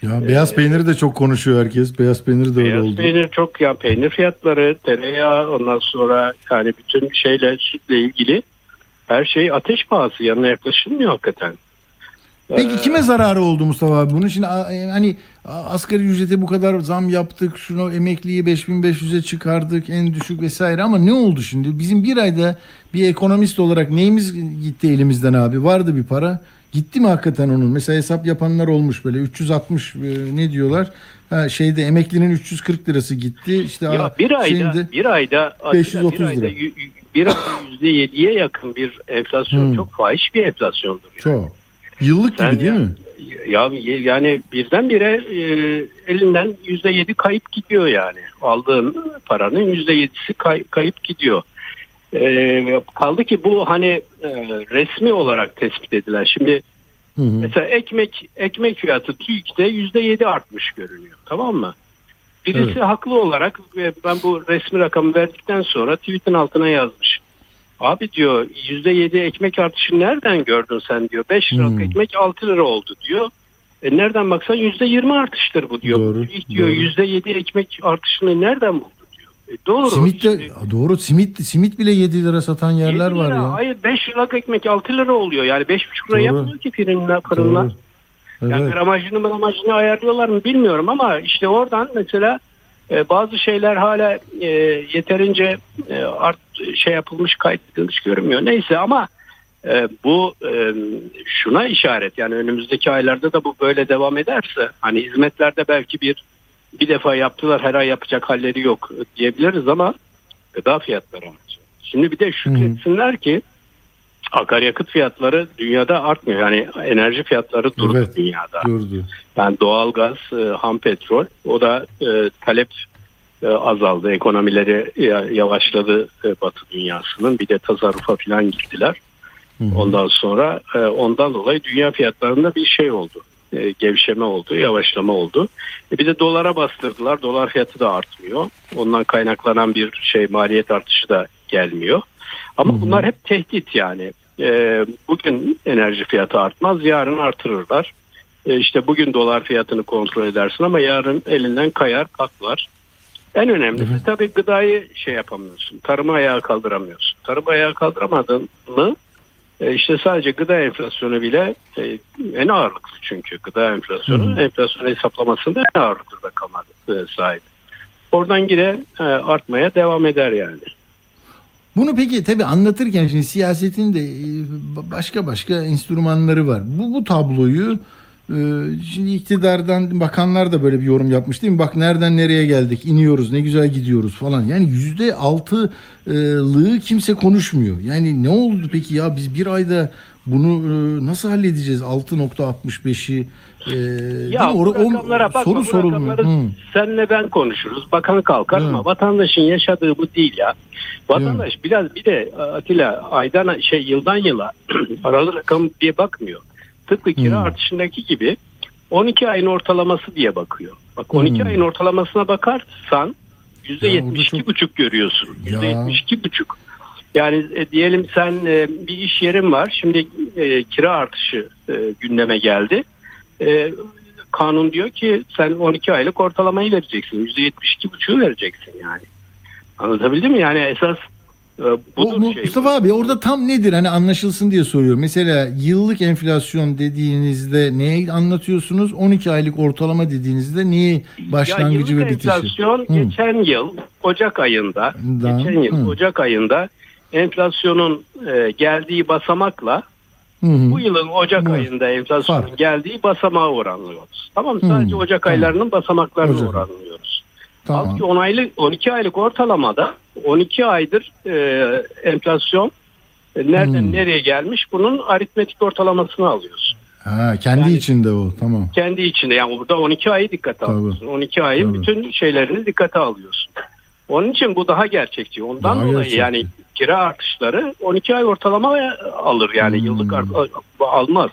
Ya beyaz peyniri de çok konuşuyor herkes. Beyaz peynir de öyle Beyaz oldu. peynir çok ya peynir fiyatları, tereyağı ondan sonra yani bütün şeyle sütle ilgili her şey ateş pahası yanına yaklaşılmıyor hakikaten. Peki kime zararı oldu Mustafa abi bunun? Şimdi a- e, hani asgari ücrete bu kadar zam yaptık. Şunu emekliyi 5500'e çıkardık en düşük vesaire ama ne oldu şimdi? Bizim bir ayda bir ekonomist olarak neyimiz gitti elimizden abi? Vardı bir para. Gitti mi hakikaten onun? Mesela hesap yapanlar olmuş böyle 360 e, ne diyorlar? Ha, şeyde emeklinin 340 lirası gitti. İşte Ya bir ayda şeyinde- bir ayda 530 bir ayda lira. bir ayda yüzde yediye yakın bir enflasyon Hmm. çok fahiş bir enflasyondur. çok. Yıllık Sen gibi değil ya- mi? Ya yani birdenbire e, elinden yüzde yedi kayıp gidiyor yani. Aldığın paranın yüzde yedisi kay- kayıp gidiyor. E, kaldı ki bu hani e, resmi olarak tespit edilen. Şimdi mesela ekmek ekmek fiyatı TÜİK'te yüzde yedi artmış görünüyor. Tamam mı? Birisi Evet. haklı olarak ben bu resmi rakamı verdikten sonra tweetin altına yazmış. Abi diyor yüzde yedi ekmek artışı nereden gördün sen diyor. 5 liralık Hmm. ekmek 6 lira oldu diyor. E nereden baksan yüzde yirmi artıştır bu diyor. Doğru, TÜİK diyor yüzde yedi ekmek artışını nereden buldu diyor. E doğru. Simit de doğru simit simit bile 7 lira satan yerler 7 var lira, ya. Hayır 5 liralık ekmek 6 lira oluyor. Yani 5,5 lira Doğru. yapmıyor ki fırınlar. fırınlar. Doğru. Yani Evet. gramajını gramajını ayarlıyorlar mı bilmiyorum ama işte oradan mesela E, bazı şeyler hala e, yeterince e, art şey yapılmış kaydedilmiş görünmüyor. Neyse ama e, bu e, şuna işaret yani önümüzdeki aylarda da bu böyle devam ederse hani hizmetlerde belki bir bir defa yaptılar her ay yapacak halleri yok diyebiliriz ama gıda fiyatları artıyor. Şimdi bir de şükretsinler ki akaryakıt fiyatları dünyada artmıyor. Yani enerji fiyatları durdu Evet. dünyada. Durdu. Yani doğalgaz, e, ham petrol o da e, talep e, azaldı. Ekonomileri ya- yavaşladı e, Batı dünyasının. Bir de tasarrufa falan gittiler. Ondan sonra e, ondan dolayı dünya fiyatlarında bir şey oldu. E, gevşeme oldu, yavaşlama oldu. E, bir de dolara bastırdılar. Dolar fiyatı da artmıyor. Ondan kaynaklanan bir şey maliyet artışı da gelmiyor. Ama bunlar hep tehdit yani. E, bugün enerji fiyatı artmaz, yarın artırırlar. E, işte bugün dolar fiyatını kontrol edersin ama yarın elinden kayar patlar. En önemlisi tabii gıdayı şey yapamıyorsun. Tarımı ayağa kaldıramıyorsun. Tarımı ayağa kaldıramadın mı e, işte sadece gıda enflasyonu bile e, en ağırlıklı çünkü gıda enflasyonu enflasyon hesaplamasında en ağırlıklı rakama e, sahip. Oradan yine e, artmaya devam eder yani. Bunu peki tabii anlatırken şimdi siyasetin de e, başka başka enstrümanları var. Bu bu tabloyu e, şimdi iktidardan bakanlar da böyle bir yorum yapmış değil mi? Bak nereden nereye geldik, iniyoruz, ne güzel gidiyoruz falan. Yani yüzde altılığı kimse konuşmuyor. Yani ne oldu peki ya biz bir ayda bunu e, nasıl halledeceğiz 6.65'i? E, değil Ya bu rakamlara bakma, soru bu sorulmuyor. senle ben konuşuruz. Bakan kalkar ama vatandaşın yaşadığı bu değil ya. Vatandaş biraz bir de Atilla aydan şey yıldan yıla [clears throat] paralı rakam diye bakmıyor. Tıpkı kira artışındaki gibi 12 ayın ortalaması diye bakıyor. Bak 12 Hmm. ayın ortalamasına bakarsan %72 buçuk görüyorsun. %72 buçuk. Yani e, diyelim sen e, bir iş yerin var. Şimdi e, kira artışı e, gündeme geldi. E, kanun diyor ki sen 12 aylık ortalamayı vereceksin. %72 buçuğu vereceksin yani. Anlatabildim mi? Yani esas e, O, budur Mu- şey. Mustafa abi orada tam nedir hani anlaşılsın diye soruyorum. Mesela yıllık enflasyon dediğinizde neyi anlatıyorsunuz? 12 aylık ortalama dediğinizde neyi başlangıcı ya ve bitişi? enflasyon Hı. geçen yıl Ocak ayında Da- geçen yıl hı. Ocak ayında enflasyonun e, geldiği basamakla Hı hı. bu yılın Ocak Hı. ayında enflasyonun Fark. geldiği basamağı oranlıyoruz. Tamam mı? Sadece Ocak Tamam. aylarının basamaklarını Ocak. oranlıyoruz. Tamam. Halbuki 10 aylık 12 aylık ortalamada 12 aydır e, enflasyon e, nereden Hmm. nereye gelmiş bunun aritmetik ortalamasını alıyorsun. Ha, kendi içinde o tamam. Kendi içinde yani burada 12 ayı dikkate Tabii. alıyorsun. 12 ayın Tabii. bütün şeylerini dikkate alıyorsun. Onun için bu daha gerçekçi. Ondan Daha dolayı gerçekçi. yani kira artışları 12 ay ortalama alır yani Hmm. yıllık almaz.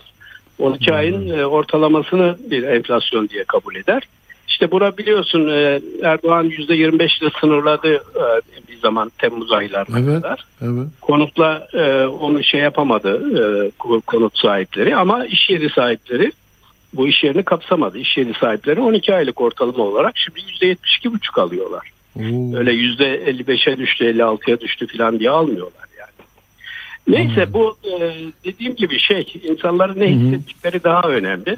12 ayın e, ortalamasını bir enflasyon diye kabul eder. İşte bura biliyorsun e, Erdoğan %25 ile sınırladı e, bir zaman Temmuz aylarına Evet. kadar. Evet. Konutla e, onu şey yapamadı konut sahipleri ama iş yeri sahipleri bu iş yerini kapsamadı. İş yeri sahipleri 12 aylık ortalama olarak şimdi %72,5 alıyorlar. Oo. Öyle %55'e düştü 56'ya düştü falan diye almıyorlar yani. Neyse bu dediğim gibi şey insanların ne hissettikleri daha önemli.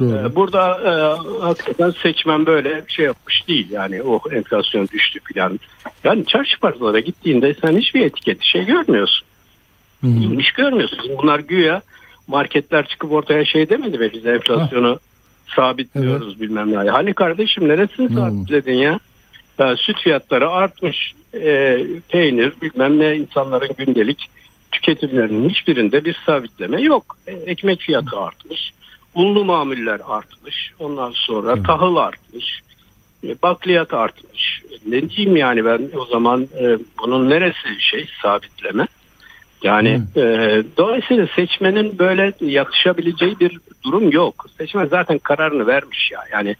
Doğru. Ee, Burada e, hakikaten seçmen böyle şey yapmış değil yani o enflasyon düştü filan. Yani çarşı pazara gittiğinde sen hiçbir etiketi şey görmüyorsun. İnmiş görmüyorsun. Bunlar güya marketler çıkıp ortaya şey demedi mi biz enflasyonu sabitliyoruz bilmem ne. Hani kardeşim neresini sabitledin ya? Ya süt fiyatları artmış. E, peynir bilmem ne insanların gündelik tüketimlerinin hiçbirinde bir sabitleme yok. E, ekmek fiyatı artmış. Unlu mamuller artmış. Ondan sonra tahıl artmış. E, bakliyat artmış. Ne diyeyim yani ben o zaman e, bunun neresi şey sabitleme? Yani e, dolayısıyla seçmenin böyle yatışabileceği bir durum yok. Seçmen zaten kararını vermiş ya. Yani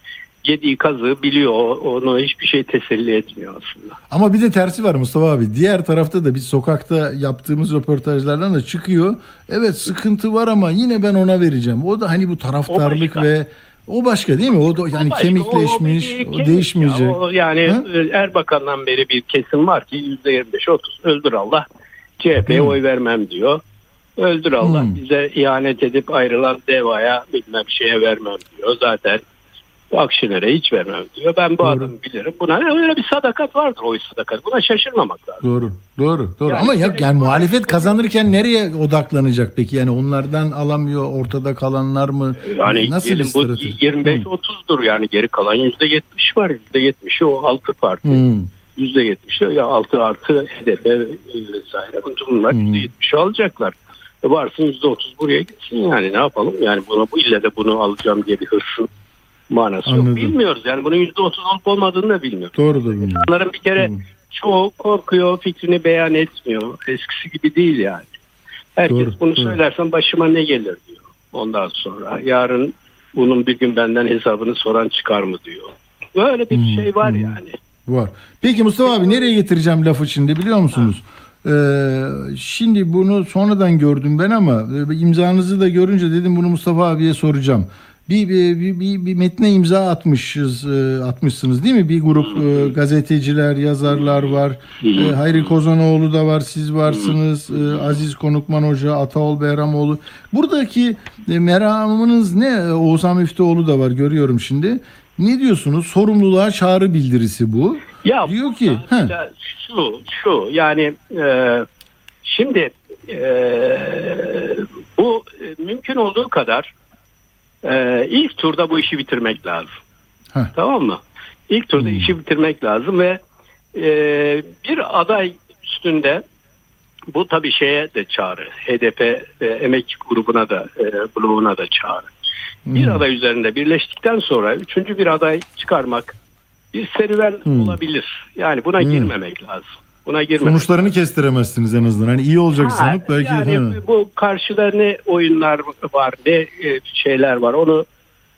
yediği kazığı biliyor. Onu hiçbir şey teselli etmiyor aslında. Ama bir de tersi var Mustafa abi. Diğer tarafta da biz sokakta yaptığımız röportajlardan da çıkıyor. Evet sıkıntı var ama yine ben ona vereceğim. O da hani bu taraftarlık ve o başka değil mi? O da yani Başka, kemikleşmiş, o o, kemik değişmeyecek. ya. O yani Ha? Erbakan'dan beri bir kesim var ki %25-30 öldür Allah CHP'ye Hmm. oy vermem diyor. Öldür Allah Hmm. bize ihanet edip ayrılan devaya bilmem şeye vermem diyor. Zaten Akşener'e hiç vermem diyor. Ben bu adamı bilirim. Buna öyle bir sadakat vardır o sadakat. Buna şaşırmamak lazım. Doğru. Doğru. Doğru. Yani Ama ya, yani muhalefet kazanırken nereye odaklanacak peki? Yani onlardan alamıyor ortada kalanlar mı? Yani Nasıl diyelim bu strateji? 25-30'dur yani geri kalan %70 var. %70'i o 6 parti. Hmm. %70'i ya 6 artı HDP e, vesaire. Bunlar %70'i alacaklar. E varsın %30 buraya gitsin yani ne yapalım? Yani buna bu ille de bunu alacağım diye bir hırsın manası Anladım. yok. Bilmiyoruz yani bunun %30 olup olmadığını da bilmiyoruz. Doğru da bilmiyorum. Bunların bir kere çoğu korkuyor, fikrini beyan etmiyor. Eskisi gibi değil yani. Herkes Doğru, bunu doğru. söylersen başıma ne gelir diyor. Ondan sonra yarın bunun bir gün benden hesabını soran çıkar mı diyor. Böyle bir şey var yani. Var. Peki Mustafa abi nereye getireceğim lafı şimdi biliyor musunuz? Ee, şimdi bunu sonradan gördüm ben ama e, imzanızı da görünce dedim bunu Mustafa abiye soracağım. Bir, bir, bir, bir, metne imza atmışız, e, atmışsınız değil mi? Bir grup e, gazeteciler, yazarlar var. E, Hayri Kozanoğlu da var, siz varsınız. E, Aziz Konukman Hoca, Ataol Behramoğlu. Buradaki e, meramınız ne? Oğuzhan Müftüoğlu da var görüyorum şimdi. Ne diyorsunuz? Sorumluluğa çağrı bildirisi bu. Ya Diyor ki, Ya şu şu yani e, şimdi e, bu mümkün olduğu kadar e, ilk turda bu işi bitirmek lazım. Heh. Tamam mı? İlk turda işi bitirmek lazım ve e, bir aday üstünde bu tabii şeye de çağrı. HDP e, emek grubuna da e, bloğuna da çağrı. Bir aday üzerinde birleştikten sonra üçüncü bir aday çıkarmak bir serüven olabilir. Yani buna Hmm. girmemek lazım. Buna girmemek Sonuçlarını kestiremezsiniz en azından. Hani iyi olacak Ha, sanıp belki yani Ha. bu karşıda ne oyunlar var ne e, şeyler var onu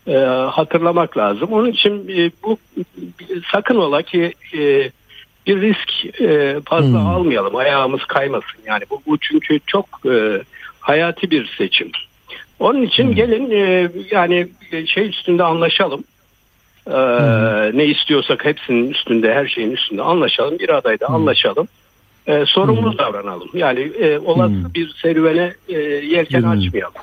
e, hatırlamak lazım. Onun için e, bu sakın ola ki e, bir risk e, fazla almayalım. Ayağımız kaymasın. Yani bu, bu çünkü çok e, hayati bir seçim. Onun için gelin e, yani şey üstünde anlaşalım. E, ne istiyorsak hepsinin üstünde, her şeyin üstünde anlaşalım. Bir adayda anlaşalım. E, sorumlu davranalım. Yani e, olası bir serüvene e, yelken Girmeyelim. açmayalım.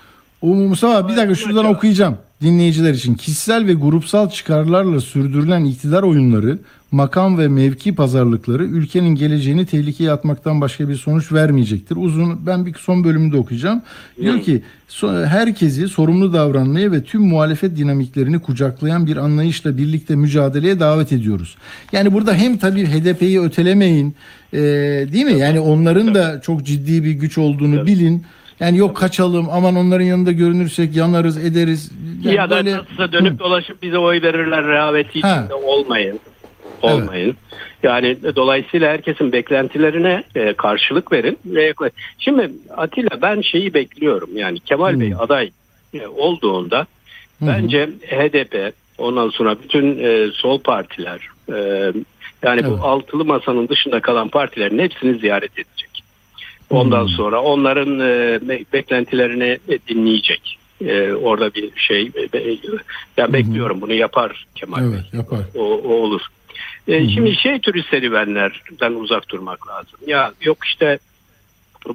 O Mustafa bir dakika şuradan okuyacağım dinleyiciler için. Kişisel ve grupsal çıkarlarla sürdürülen iktidar oyunları, makam ve mevki pazarlıkları ülkenin geleceğini tehlikeye atmaktan başka bir sonuç vermeyecektir. Uzun ben bir son bölümünü de okuyacağım. Diyor ki "So- herkesi sorumlu davranmaya ve tüm muhalefet dinamiklerini kucaklayan bir anlayışla birlikte mücadeleye davet ediyoruz. Yani burada hem tabii HDP'yi ötelemeyin e, değil mi? Yani onların da çok ciddi bir güç olduğunu bilin. Yani yok kaçalım aman onların yanında görünürsek yanarız ederiz. Yani ya da böyle- dönüp dolaşıp bize oy verirler rehaveti Ha. içinde olmayın. Olmayın. Yani dolayısıyla herkesin beklentilerine e, karşılık verin. Ve Şimdi Atilla ben şeyi bekliyorum. Yani Kemal Bey aday e, olduğunda bence HDP ondan sonra bütün e, sol partiler e, yani Evet. bu altılı masanın dışında kalan partilerin hepsini ziyaret edecek. Ondan sonra onların e, be- beklentilerini e, dinleyecek. E, orada bir şey be- ben bekliyorum bunu yapar Kemal Bey. Evet yapar. O, o olur. E, şimdi şey türü serüvenlerden uzak durmak lazım. Ya yok işte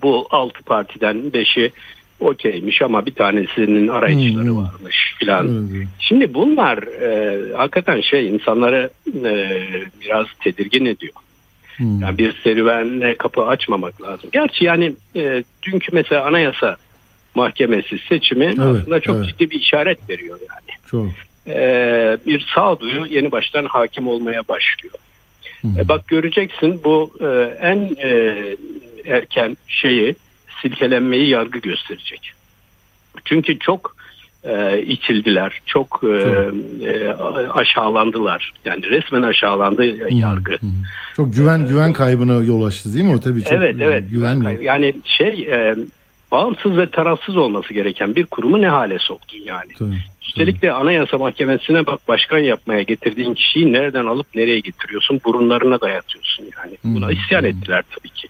bu altı partiden beşi okeymiş ama bir tanesinin arayışları varmış filan. Şimdi bunlar e, hakikaten şey insanları e, biraz tedirgin ediyor. Yani bir serüvenle kapı açmamak lazım. Gerçi yani e, dünkü mesela anayasa mahkemesi seçimi Evet, aslında çok evet. ciddi bir işaret veriyor yani. Çok. E, bir sağduyu yeni baştan hakim olmaya başlıyor. E, bak göreceksin bu e, en e, erken şeyi silkelenmeyi yargı gösterecek. Çünkü çok e, itildiler, çok e, e, aşağılandılar. Yani resmen aşağılandı yargı. Çok güven güven kaybına yol açtı değil mi o tabii çok. evet evet. Güven. Yani şey e, bağımsız ve tarafsız olması gereken bir kurumu ne hale soktun yani. Tabii. Üstelik de Anayasa Mahkemesi'ne bak başkan yapmaya getirdiğin kişiyi nereden alıp nereye getiriyorsun? Burunlarına dayatıyorsun yani. Buna isyan ettiler tabii ki.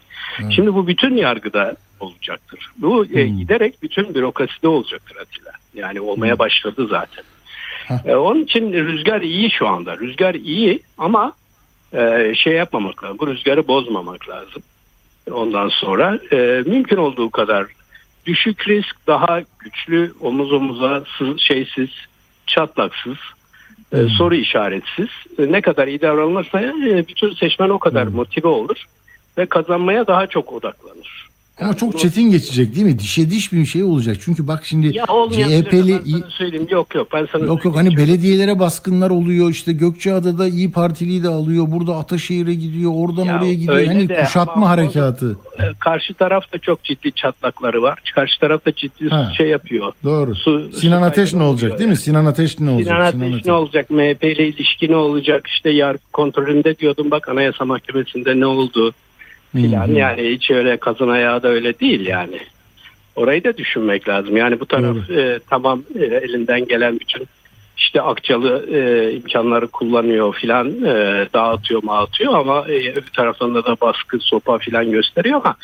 Şimdi bu bütün yargıda olacaktır. Bu e, giderek bütün bürokraside olacaktır Atilla. Yani olmaya başladı zaten. E, onun için rüzgar iyi şu anda. Rüzgar iyi ama e, şey yapmamak lazım. Bu rüzgarı bozmamak lazım. Ondan sonra e, mümkün olduğu kadar düşük risk daha güçlü omuz omuza şeysiz çatlaksız E, soru işaretsiz. E, ne kadar iyi davranılırsa e, bütün seçmen o kadar motive olur ve kazanmaya daha çok odaklanır. Ama çok çetin geçecek değil mi? Dişe diş bir şey olacak. Çünkü bak şimdi Ya CHP'li ben sana söyleyeyim. Yok yok ben sana Yok yok hani belediyelere baskınlar oluyor işte Gökçeada'da İyi Partili'yi de alıyor burada Ataşehir'e gidiyor oradan Ya oraya gidiyor hani de kuşatma harekatı. E, karşı tarafta çok ciddi çatlakları var. Karşı tarafta ciddi Ha. şey yapıyor. Doğru. Su- Sinan su Ateş ne olacak değil mi? Sinan Ateş ne olacak? Sinan Ateş ne olacak? MHP ile ilişki ne olacak? İşte yargı kontrolünde diyordum bak Anayasa Mahkemesi'nde ne oldu? Filan yani hiç öyle kazın ayağı da öyle değil yani. Orayı da düşünmek lazım. Yani bu taraf e, tamam e, elinden gelen bütün işte akçalı e, imkanları kullanıyor filan e, dağıtıyor mağıtıyor ama e, öbür taraftan da, da baskı sopa filan gösteriyor ama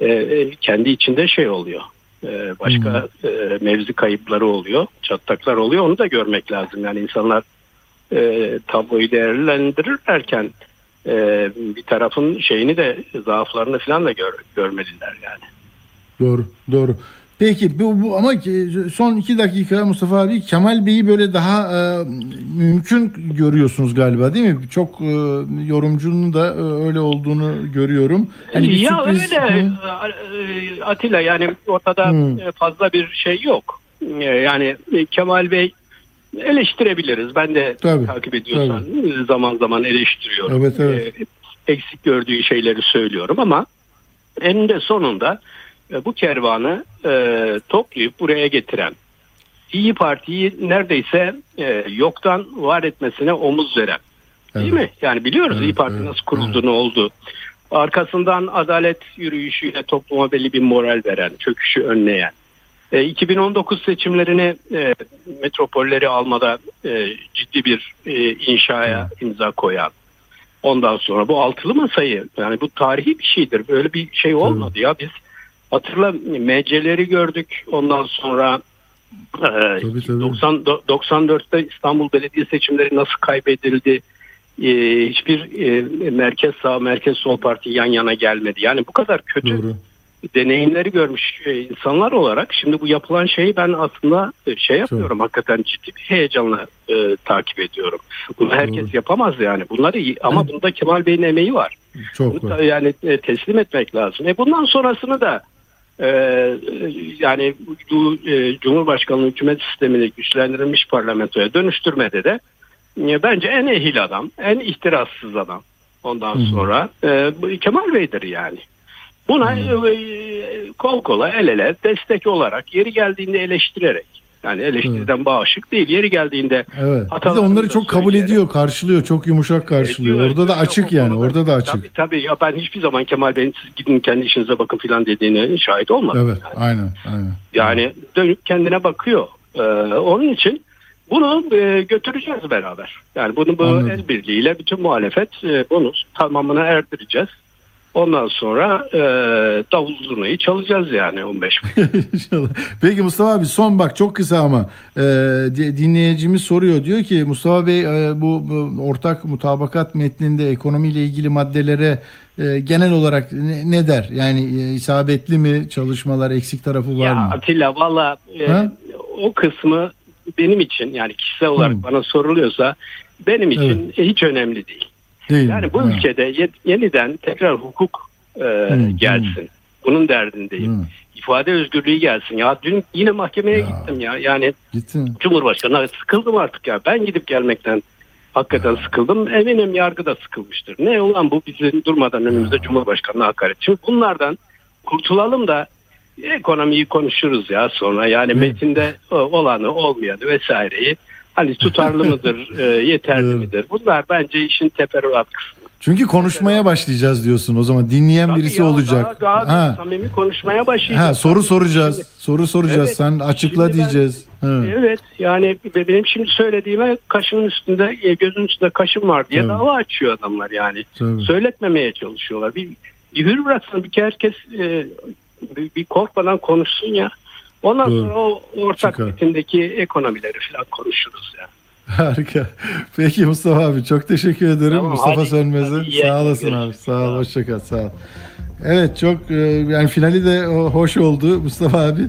e, e, kendi içinde şey oluyor. E, başka e, mevzi kayıpları oluyor, çatlaklar oluyor. Onu da görmek lazım. Yani insanlar e, tabloyu değerlendirirlerken e, bir tarafın şeyini de zaaflarını falan da gör, görmeliler yani. Doğru, doğru. Peki bu, bu ama ki son iki dakika Mustafa abi Kemal Bey'i böyle daha e, mümkün görüyorsunuz galiba değil mi? Çok e, yorumcunun da e, öyle olduğunu görüyorum. Hani bir ya sürpriz- öyle Hı. e, Atilla yani ortada e, fazla bir şey yok. E, Yani Kemal Bey eleştirebiliriz. Ben de Tabii, takip ediyorsan e, zaman zaman eleştiriyorum. Evet, evet. E, Eksik gördüğü şeyleri söylüyorum ama eninde sonunda e, bu kervanı e, toplayıp buraya getiren İyi Parti'yi neredeyse e, yoktan var etmesine omuz veren Değil mi? Yani biliyoruz İyi Parti nasıl kuruldu, ne oldu. Arkasından adalet yürüyüşüyle topluma belli bir moral veren, çöküşü önleyen. E, 2019 seçimlerini e, metropolleri almada e, ciddi bir e, inşaya imza koyan. Ondan sonra bu altılı masayı yani bu tarihi bir şeydir. Böyle bir şey olmadı ya biz hatırla MC'leri gördük. Ondan sonra e, 90 do- 94'te İstanbul Belediye seçimleri nasıl kaybedildi? E, hiçbir e, merkez sağ merkez sol parti yan yana gelmedi. Yani bu kadar kötü deneyimleri görmüş insanlar olarak şimdi bu yapılan şeyi ben aslında e, şey yapıyorum hakikaten ciddi bir heyecanla e, takip ediyorum. Bunu herkes yapamaz yani. Bunları ama bunda Kemal Bey'in emeği var. Çok Bunu da yani e, teslim etmek lazım. E bundan sonrasını da e, yani bu e, Cumhurbaşkanlığı hükümet sistemini güçlendirilmiş parlamentoya dönüştürmede de e, bence en ehil adam, en ihtirassız adam. Ondan sonra e, Kemal Bey'dir yani. Buna e, kol kola el ele destek olarak yeri geldiğinde eleştirerek yani eleştiriden bağışık değil yeri geldiğinde Evet. Bir de onları çok kabul ediyor, karşılıyor, çok yumuşak karşılıyor. Ediyor, Orada da açık yani, orada da açık. Tabii tabii ya ben hiçbir zaman Kemal Bey'in siz gidin kendi işinize bakın filan dediğine şahit olmadım. Evet, aynen, aynen. Yani dönüp kendine bakıyor. Ee, onun için bunu e, götüreceğiz beraber. Yani bunu bu Anladım. el birliğiyle bütün muhalefet e, bunu tamamına erdireceğiz. Ondan sonra e, davul zurnayı çalacağız yani 15 [laughs] İnşallah. Peki Mustafa abi son bak çok kısa ama e, di- dinleyicimiz soruyor diyor ki Mustafa Bey e, bu, bu ortak mutabakat metninde ekonomiyle ilgili maddelere e, genel olarak ne, ne der? Yani e, isabetli mi çalışmalar eksik tarafı var Ya mı? Atilla valla e, Ha? o kısmı benim için yani kişisel olarak Hı. bana soruluyorsa benim için hiç önemli değil. Değil Yani mi? bu Ha. ülkede ye- yeniden tekrar hukuk e, gelsin. Bunun derdindeyim. İfade özgürlüğü gelsin. Ya dün yine mahkemeye gittim ya. Yani Gittin. Cumhurbaşkanı sıkıldım artık ya. Ben gidip gelmekten hakikaten sıkıldım. Eminim yargı da sıkılmıştır. Ne ulan bu bizim durmadan önümüzde Cumhurbaşkanı'na hakaret. Şimdi bunlardan kurtulalım da ekonomiyi konuşuruz ya sonra. Yani metinde e, olanı olmayanı vesaireyi hani tutarlı mıdır, [laughs] e, yeterli midir? Bunlar bence işin teferruat kısmı. Çünkü konuşmaya başlayacağız diyorsun o zaman dinleyen Tabii birisi ya, olacak. Daha, daha ha. samimi konuşmaya başlayacağız. ha soru soracağız. Soru soracağız. Evet. Sen açıkla Şimdi ben- diyeceğiz. Ha. Evet yani benim şimdi söylediğime kaşının üstünde e, gözün üstünde kaşım var diye Tabii. dava açıyor adamlar yani. Tabii. Söyletmemeye çalışıyorlar. Bir, bir hür bıraksın bir herkes e, bir, bir korkmadan konuşsun ya. Ondan Doğru. sonra o ortak Çıkar. metindeki ekonomileri falan konuşuruz ya. [laughs] Harika. Peki Mustafa abi çok teşekkür ederim. Tamam, Mustafa hadi. Sönmez'e. Hadi, Sağ olasın yayınlar. abi. Sağ ol. Hoşça kal. Sağ ol. Evet çok e, yani finali de o- hoş oldu Mustafa abi.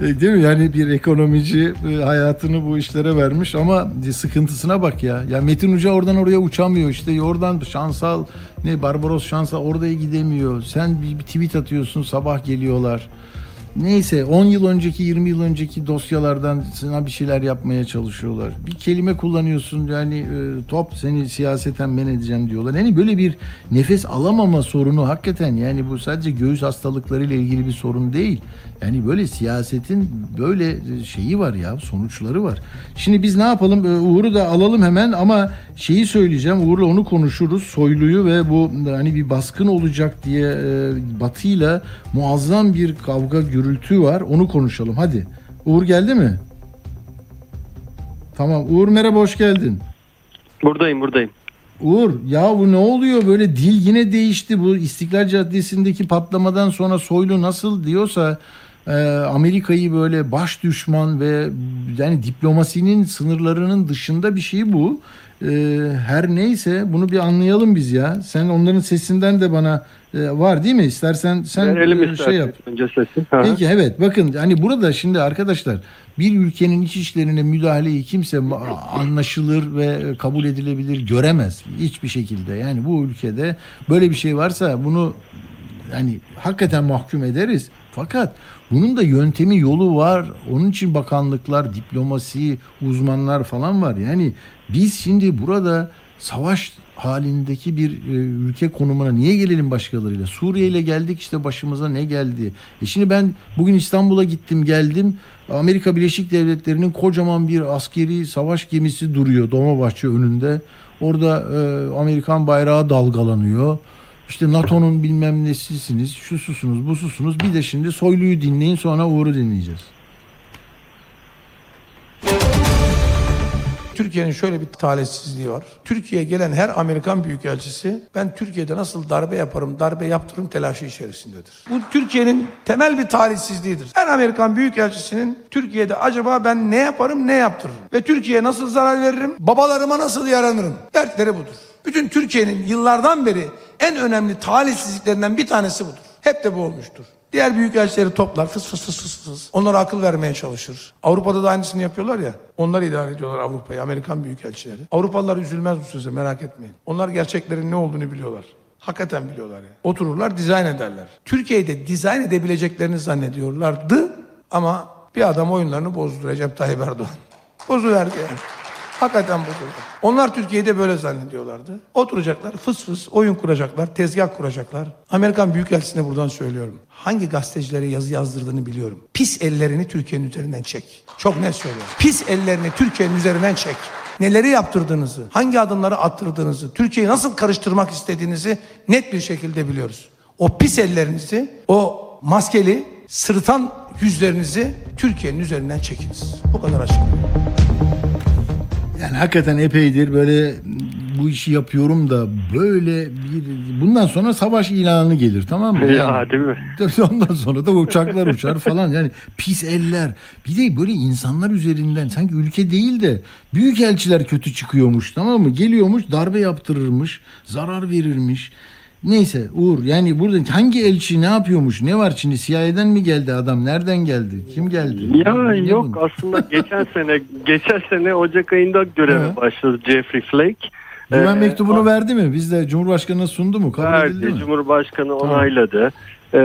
E, Değil mi? Yani bir ekonomici e, hayatını bu işlere vermiş ama sıkıntısına bak ya. Ya Metin Uca oradan oraya uçamıyor. İşte oradan Şansal ne Barbaros Şansal oraya gidemiyor. Sen bir tweet atıyorsun sabah geliyorlar. Neyse 10 yıl önceki 20 yıl önceki dosyalardan sana bir şeyler yapmaya çalışıyorlar. Bir kelime kullanıyorsun yani e, top seni siyaseten men edeceğim diyorlar. Yani böyle bir nefes alamama sorunu hakikaten yani bu sadece göğüs hastalıklarıyla ilgili bir sorun değil. Yani böyle siyasetin böyle şeyi var ya sonuçları var. Şimdi biz ne yapalım E, Uğur'u da alalım hemen ama şeyi söyleyeceğim Uğur'la onu konuşuruz. Soylu'yu ve bu hani bir baskın olacak diye e, Batı'yla muazzam bir kavga gürültü var. Onu konuşalım hadi. Uğur geldi mi? Tamam Uğur merhaba hoş geldin. Buradayım buradayım. Uğur ya bu ne oluyor böyle dil yine değişti bu İstiklal Caddesi'ndeki patlamadan sonra Soylu nasıl diyorsa Amerika'yı böyle baş düşman ve yani diplomasinin sınırlarının dışında bir şey bu. E, her neyse bunu bir anlayalım biz ya. Sen onların sesinden de bana e, var değil mi? İstersen sen Verelim e, şey yap. önce sesi. Peki evet bakın hani burada şimdi arkadaşlar bir ülkenin iç işlerine müdahaleyi kimse anlaşılır ve kabul edilebilir göremez hiçbir şekilde. Yani bu ülkede böyle bir şey varsa bunu yani hakikaten mahkum ederiz. Fakat bunun da yöntemi yolu var. Onun için bakanlıklar, diplomasi, uzmanlar falan var. Yani biz şimdi burada savaş halindeki bir e, ülke konumuna niye gelelim başkalarıyla? Suriye ile geldik işte başımıza ne geldi? E şimdi ben bugün İstanbul'a gittim geldim. Amerika Birleşik Devletleri'nin kocaman bir askeri savaş gemisi duruyor Dolmabahçe önünde. Orada e, Amerikan bayrağı dalgalanıyor. İşte NATO'nun bilmem nesisiniz, şu susunuz, bu susunuz. Bir de şimdi Soylu'yu dinleyin sonra Uğur'u dinleyeceğiz. Türkiye'nin şöyle bir talihsizliği var. Türkiye'ye gelen her Amerikan büyükelçisi ben Türkiye'de nasıl darbe yaparım, darbe yaptırırım telaşı içerisindedir. Bu Türkiye'nin temel bir talihsizliğidir. Her Amerikan büyükelçisinin Türkiye'de acaba ben ne yaparım, ne yaptırırım? Ve Türkiye'ye nasıl zarar veririm, babalarıma nasıl yaranırım? Dertleri budur. Bütün Türkiye'nin yıllardan beri en önemli talihsizliklerinden bir tanesi budur. Hep de bu olmuştur. Diğer büyükelçileri toplar fıs fıs fıs fıs fıs. Onlara akıl vermeye çalışır. Avrupa'da da aynısını yapıyorlar ya. Onlar idare ediyorlar Avrupa'yı, Amerikan büyükelçileri. Avrupalılar üzülmez bu söze merak etmeyin. Onlar gerçeklerin ne olduğunu biliyorlar. Hakikaten biliyorlar yani. Otururlar dizayn ederler. Türkiye'de dizayn edebileceklerini zannediyorlardı ama bir adam oyunlarını bozdu Recep Tayyip Erdoğan. Bozuverdi yani. Hakikaten bozuldu. Onlar Türkiye'de böyle zannediyorlardı. Oturacaklar, fıs fıs oyun kuracaklar, tezgah kuracaklar. Amerikan Büyükelçisi'ne buradan söylüyorum. Hangi gazetecilere yazı yazdırdığını biliyorum. Pis ellerini Türkiye'nin üzerinden çek. Çok net söylüyorum. Pis ellerini Türkiye'nin üzerinden çek. Neleri yaptırdığınızı, hangi adımları attırdığınızı, Türkiye'yi nasıl karıştırmak istediğinizi net bir şekilde biliyoruz. O pis ellerinizi, o maskeli, sırıtan yüzlerinizi Türkiye'nin üzerinden çekiniz. Bu kadar açık. Yani hakikaten epeydir böyle bu işi yapıyorum da böyle bir bundan sonra savaş ilanı gelir tamam mı? Ya, değil mi? Ondan sonra da uçaklar uçar falan yani pis eller. Bir de böyle insanlar üzerinden sanki ülke değil de büyük elçiler kötü çıkıyormuş tamam mı? Geliyormuş darbe yaptırırmış, zarar verirmiş. Neyse Uğur yani burada hangi elçi ne yapıyormuş? Ne var şimdi? CIA'den mi geldi adam? Nereden geldi? Kim geldi? Ya Ne yok bu? aslında [laughs] geçen sene geçen sene Ocak ayında göreve başladı Jeffrey Flake. Güven Ee, mektubunu verdi mi? Biz de Cumhurbaşkanı'na sundu mu? Kabul edildi verdi. mi? Cumhurbaşkanı Tamam. onayladı. Ee,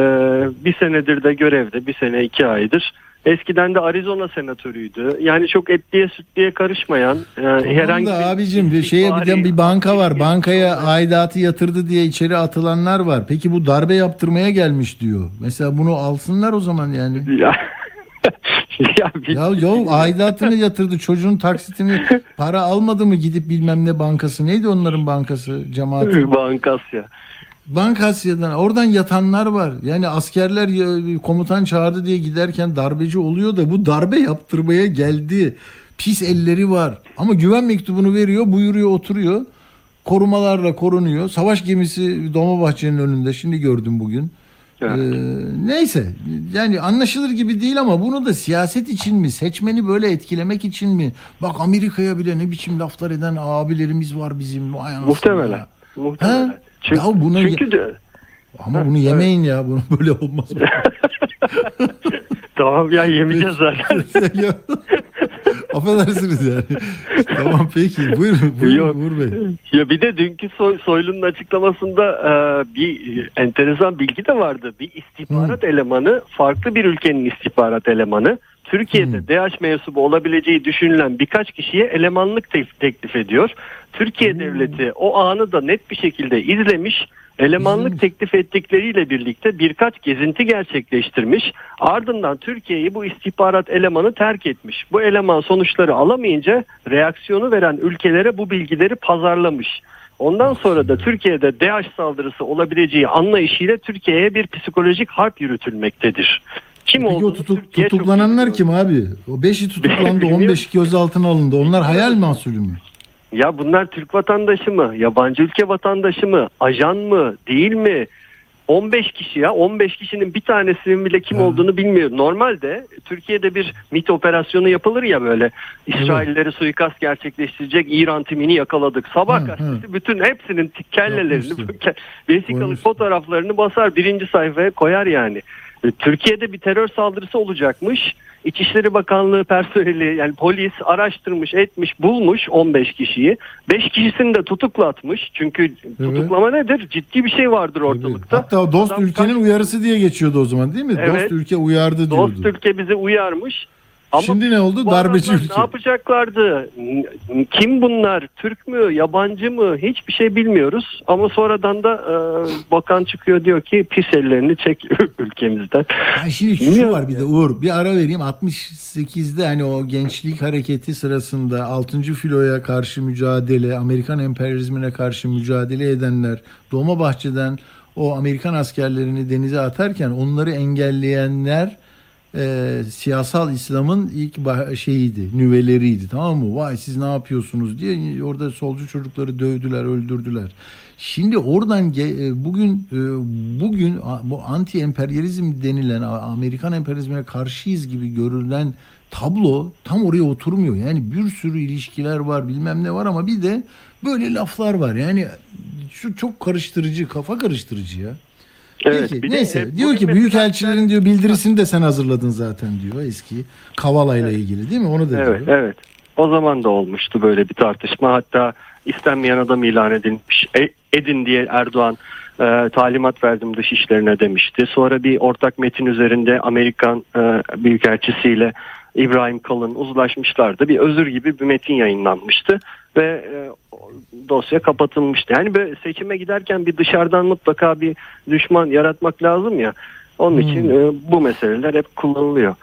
bir senedir de görevde. Bir sene iki aydır. Eskiden de Arizona senatörüydü. Yani çok etliye sütliye karışmayan e, herhangi da bir abicim bir şeye bir, bir banka var. Bankaya aidatı yatırdı diye içeri atılanlar var. Peki bu darbe yaptırmaya gelmiş diyor. Mesela bunu alsınlar o zaman yani. [laughs] Ya ya, bir- Ya yo aidatını yatırdı çocuğun taksitini para almadı mı gidip bilmem ne bankası neydi onların bankası cemaatin Bankasya. Bankasya'dan oradan yatanlar var. Yani askerler ya- komutan çağırdı diye giderken darbeci oluyor da bu darbe yaptırmaya geldi. Pis elleri var. Ama güven mektubunu veriyor, buyuruyor, oturuyor. Korumalarla korunuyor. Savaş gemisi Dolmabahçe'nin önünde. Şimdi gördüm bugün. Ee, neyse yani anlaşılır gibi değil ama bunu da siyaset için mi seçmeni böyle etkilemek için mi bak Amerika'ya bile ne biçim laflar eden abilerimiz var bizim Muhtemelen. ya. Muhtemelen. Ha? Çünkü, Ya buna- çünkü de Ama bunu yemeyin ya. Bunu [laughs] böyle olmaz. [laughs] Tamam ya yemeyeceğiz zaten. [laughs] Affedersiniz yani. tamam peki. Buyurun, buyurun Yok. Uğur Bey. Ya bir de dünkü Soy- Soylu'nun açıklamasında e, bir enteresan bilgi de vardı. Bir istihbarat elemanı, farklı bir ülkenin istihbarat elemanı Türkiye'de DH mensubu olabileceği düşünülen birkaç kişiye elemanlık te- teklif ediyor. Türkiye devleti o anı da net bir şekilde izlemiş. Elemanlık teklif ettikleriyle birlikte birkaç gezinti gerçekleştirmiş. Ardından Türkiye'yi bu istihbarat elemanı terk etmiş. Bu eleman sonuçları alamayınca reaksiyonu veren ülkelere bu bilgileri pazarlamış. Ondan sonra da Türkiye'de DH saldırısı olabileceği anlayışıyla Türkiye'ye bir psikolojik harp yürütülmektedir. Kim Peki o olduğunu tutuk, Türkiye çok tutuklananlar kim abi? O 5'i tutuklandı, 15 gözaltına alındı. Onlar hayal mahsulü mü? Ya bunlar Türk vatandaşı mı? Yabancı ülke vatandaşı mı? Ajan mı? Değil mi? 15 kişi ya 15 kişinin bir tanesinin bile kim olduğunu bilmiyor. Normalde Türkiye'de bir MIT operasyonu yapılır ya böyle İsrailleri suikast gerçekleştirecek İran timini yakaladık. Sabah gazetesi bütün hepsinin kellelerini [laughs] vesikalık fotoğraflarını basar birinci sayfaya koyar yani. E, Türkiye'de bir terör saldırısı olacakmış. İçişleri Bakanlığı personeli yani polis araştırmış etmiş bulmuş 15 kişiyi. 5 kişisini de tutuklatmış. Çünkü tutuklama nedir? Ciddi bir şey vardır ortalıkta. Hatta o dost ülkenin uyarısı diye geçiyordu o zaman değil mi? Evet. Dost ülke uyardı diyordu. Dost ülke bizi uyarmış. Ama Şimdi ne oldu? Darbeci ülke. Ne yapacaklardı? Kim bunlar? Türk mü? Yabancı mı? Hiçbir şey bilmiyoruz. Ama sonradan da e, bakan çıkıyor diyor ki pis ellerini çek [laughs] ülkemizden. Ha şimdi şu var bir de Uğur bir ara vereyim 68'de hani o gençlik hareketi sırasında 6. filoya karşı mücadele Amerikan emperyalizmine karşı mücadele edenler Dolmabahçe'den o Amerikan askerlerini denize atarken onları engelleyenler e, siyasal İslam'ın ilk şeyiydi, nüveleriydi tamam mı? Vay siz ne yapıyorsunuz diye orada solcu çocukları dövdüler, öldürdüler. Şimdi oradan e, bugün e, bugün bu anti emperyalizm denilen Amerikan emperyalizmine karşıyız gibi görülen tablo tam oraya oturmuyor. Yani bir sürü ilişkiler var, bilmem ne var ama bir de böyle laflar var. Yani şu çok karıştırıcı, kafa karıştırıcı ya. Evet, Peki, bir de, neyse e, diyor ki büyükelçilerin diyor bildirisini de sen hazırladın zaten diyor eski Kavala ile ilgili değil mi? Onu da Evet, diyor. evet. O zaman da olmuştu böyle bir tartışma. Hatta istenmeyen adam ilan edilmiş. E- edin diye Erdoğan e, talimat verdim dış işlerine demişti. Sonra bir ortak metin üzerinde Amerikan e, Büyükelçisiyle İbrahim Kalın uzlaşmışlardı. Bir özür gibi bir metin yayınlanmıştı ve e, dosya kapatılmıştı. Yani böyle seçime giderken bir dışarıdan mutlaka bir düşman yaratmak lazım ya. Onun için e, bu meseleler hep kullanılıyor.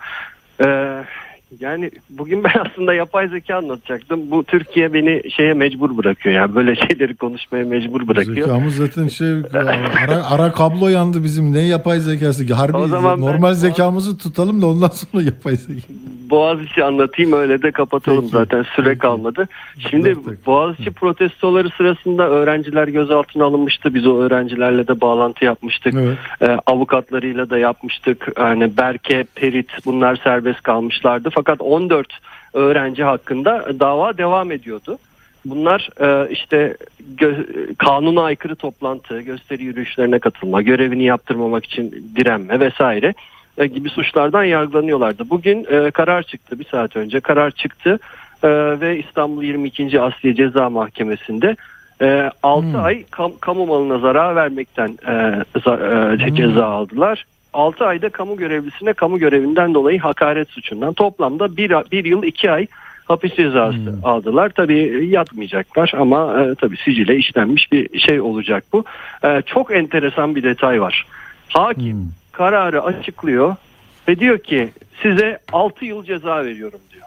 Yani bugün ben [laughs] aslında yapay zeka anlatacaktım. Bu Türkiye beni şeye mecbur bırakıyor. Yani böyle [laughs] şeyleri konuşmaya mecbur bırakıyor. Zekamız zaten şey ara, ara kablo yandı bizim ne yapay zekası. Harbi O zaman ben- normal zekamızı tutalım da ondan sonra yapay zeka. Boğaziçi anlatayım öyle de kapatalım zaten süre kalmadı. Şimdi Boğaziçi protestoları sırasında öğrenciler gözaltına alınmıştı. Biz o öğrencilerle de bağlantı yapmıştık. Ee, avukatlarıyla da yapmıştık. Yani Berke, Perit bunlar serbest kalmışlardı. Fakat 14 öğrenci hakkında dava devam ediyordu. Bunlar e, işte kanuna aykırı toplantı, gösteri yürüyüşlerine katılma, görevini yaptırmamak için direnme vesaire e, gibi suçlardan yargılanıyorlardı. Bugün e, karar çıktı bir saat önce karar çıktı ve İstanbul 22. Asliye Ceza Mahkemesi'nde e, 6 ay kam- kamu malına zarar vermekten e, za- e, ceza aldılar. 6 ayda kamu görevlisine kamu görevinden dolayı hakaret suçundan toplamda 1, bir yıl 2 ay hapis cezası aldılar. Tabii yatmayacaklar ama e, tabii sicile işlenmiş bir şey olacak bu. E, çok enteresan bir detay var. Hakim kararı açıklıyor ve diyor ki size 6 yıl ceza veriyorum diyor.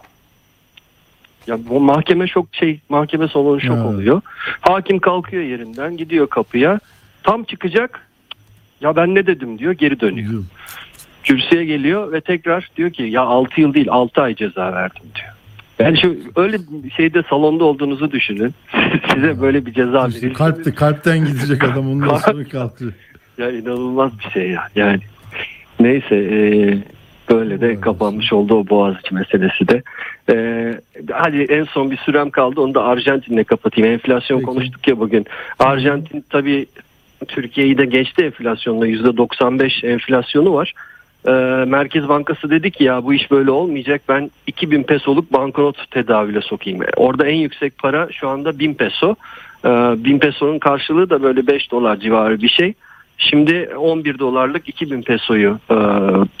Ya bu mahkeme şok şey mahkeme salonu şok oluyor. Hakim kalkıyor yerinden gidiyor kapıya. Tam çıkacak. Ya ben ne dedim diyor geri dönüyor. Kürsüye geliyor ve tekrar diyor ki ya 6 yıl değil 6 ay ceza verdim diyor. Yani şu öyle şeyde salonda olduğunuzu düşünün. [laughs] Size böyle bir ceza verilse Kalpte, kalpten gidecek adam ondan sonra kalkıyor. ya inanılmaz bir şey ya. Yani neyse e, böyle de kapanmış oldu o Boğaziçi meselesi de. E, hadi en son bir sürem kaldı onu da Arjantin'le kapatayım. Enflasyon konuştuk ya bugün. Arjantin tabii Türkiye'yi de geçti enflasyonla %95 enflasyonu var. Ee, Merkez Bankası dedi ki ya bu iş böyle olmayacak ben 2000 pesoluk banknot tedavüle sokayım. Orada en yüksek para şu anda 1000 peso. Ee, 1000 pesonun karşılığı da böyle 5 dolar civarı bir şey. Şimdi 11 dolarlık 2000 pesoyu e,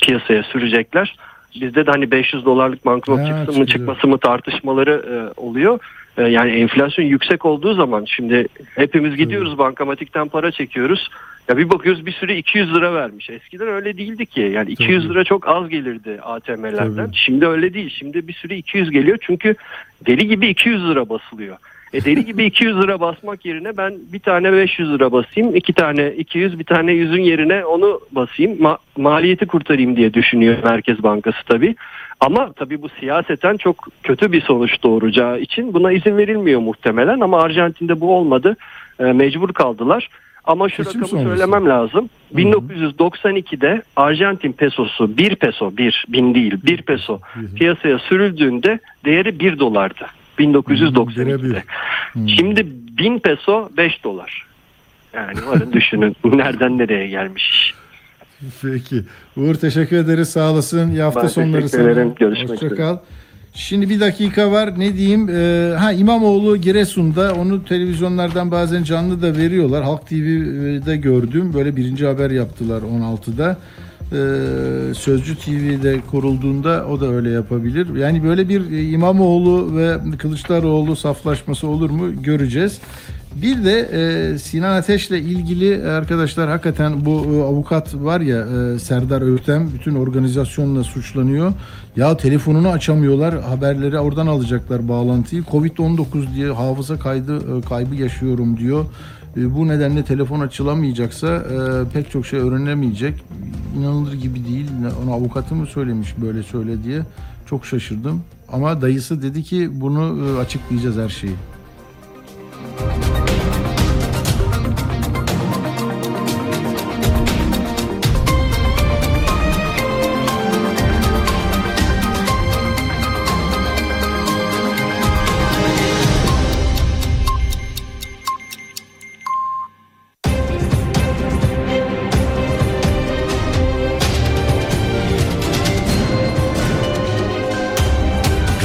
piyasaya sürecekler. Bizde de hani 500 dolarlık banknot Ha, çıksın mı çıkması mı tartışmaları e, oluyor. E, yani enflasyon yüksek olduğu zaman şimdi hepimiz gidiyoruz bankamatikten para çekiyoruz. Ya bir bakıyoruz bir sürü 200 lira vermiş. Eskiden öyle değildi ki. Yani 200 lira çok az gelirdi ATM'lerden. Şimdi öyle değil. Şimdi bir sürü 200 geliyor çünkü deli gibi 200 lira basılıyor. E deli gibi 200 lira basmak yerine ben bir tane 500 lira basayım, iki tane 200, bir tane 100'ün yerine onu basayım, ma- maliyeti kurtarayım diye düşünüyor Merkez Bankası tabii. Ama tabii bu siyaseten çok kötü bir sonuç doğuracağı için buna izin verilmiyor muhtemelen ama Arjantin'de bu olmadı. E, mecbur kaldılar. Ama şu Seçim rakamı sonrası. söylemem lazım. 1992'de Arjantin pesosu 1 peso 1 bin değil 1 peso piyasaya sürüldüğünde değeri 1 dolardı. 1992'de. Şimdi 1000 peso 5 dolar. Yani varın [laughs] düşünün nereden nereye gelmiş iş. Peki. Uğur teşekkür ederiz. Sağ olasın. İyi hafta Ben sonları teşekkür sana. Görüşmek Hoşça üzere. kal. Şimdi bir dakika var. Ne diyeyim? Ee, ha İmamoğlu Giresun'da onu televizyonlardan bazen canlı da veriyorlar. Halk TV'de gördüm. Böyle birinci haber yaptılar 16'da. Ee, Sözcü TV'de kurulduğunda o da öyle yapabilir. Yani böyle bir e, İmamoğlu ve Kılıçdaroğlu saflaşması olur mu göreceğiz. Bir de e, Sinan Ateş'le ilgili arkadaşlar hakikaten bu e, avukat var ya e, Serdar Öktem bütün organizasyonla suçlanıyor. Ya telefonunu açamıyorlar haberleri oradan alacaklar bağlantıyı. Covid-19 diye hafıza kaydı e, kaybı yaşıyorum diyor. E, bu nedenle telefon açılamayacaksa e, pek çok şey öğrenemeyecek. İnanılır gibi değil. Ona avukatı mı söylemiş böyle söyle diye. Çok şaşırdım. Ama dayısı dedi ki bunu e, açıklayacağız her şeyi.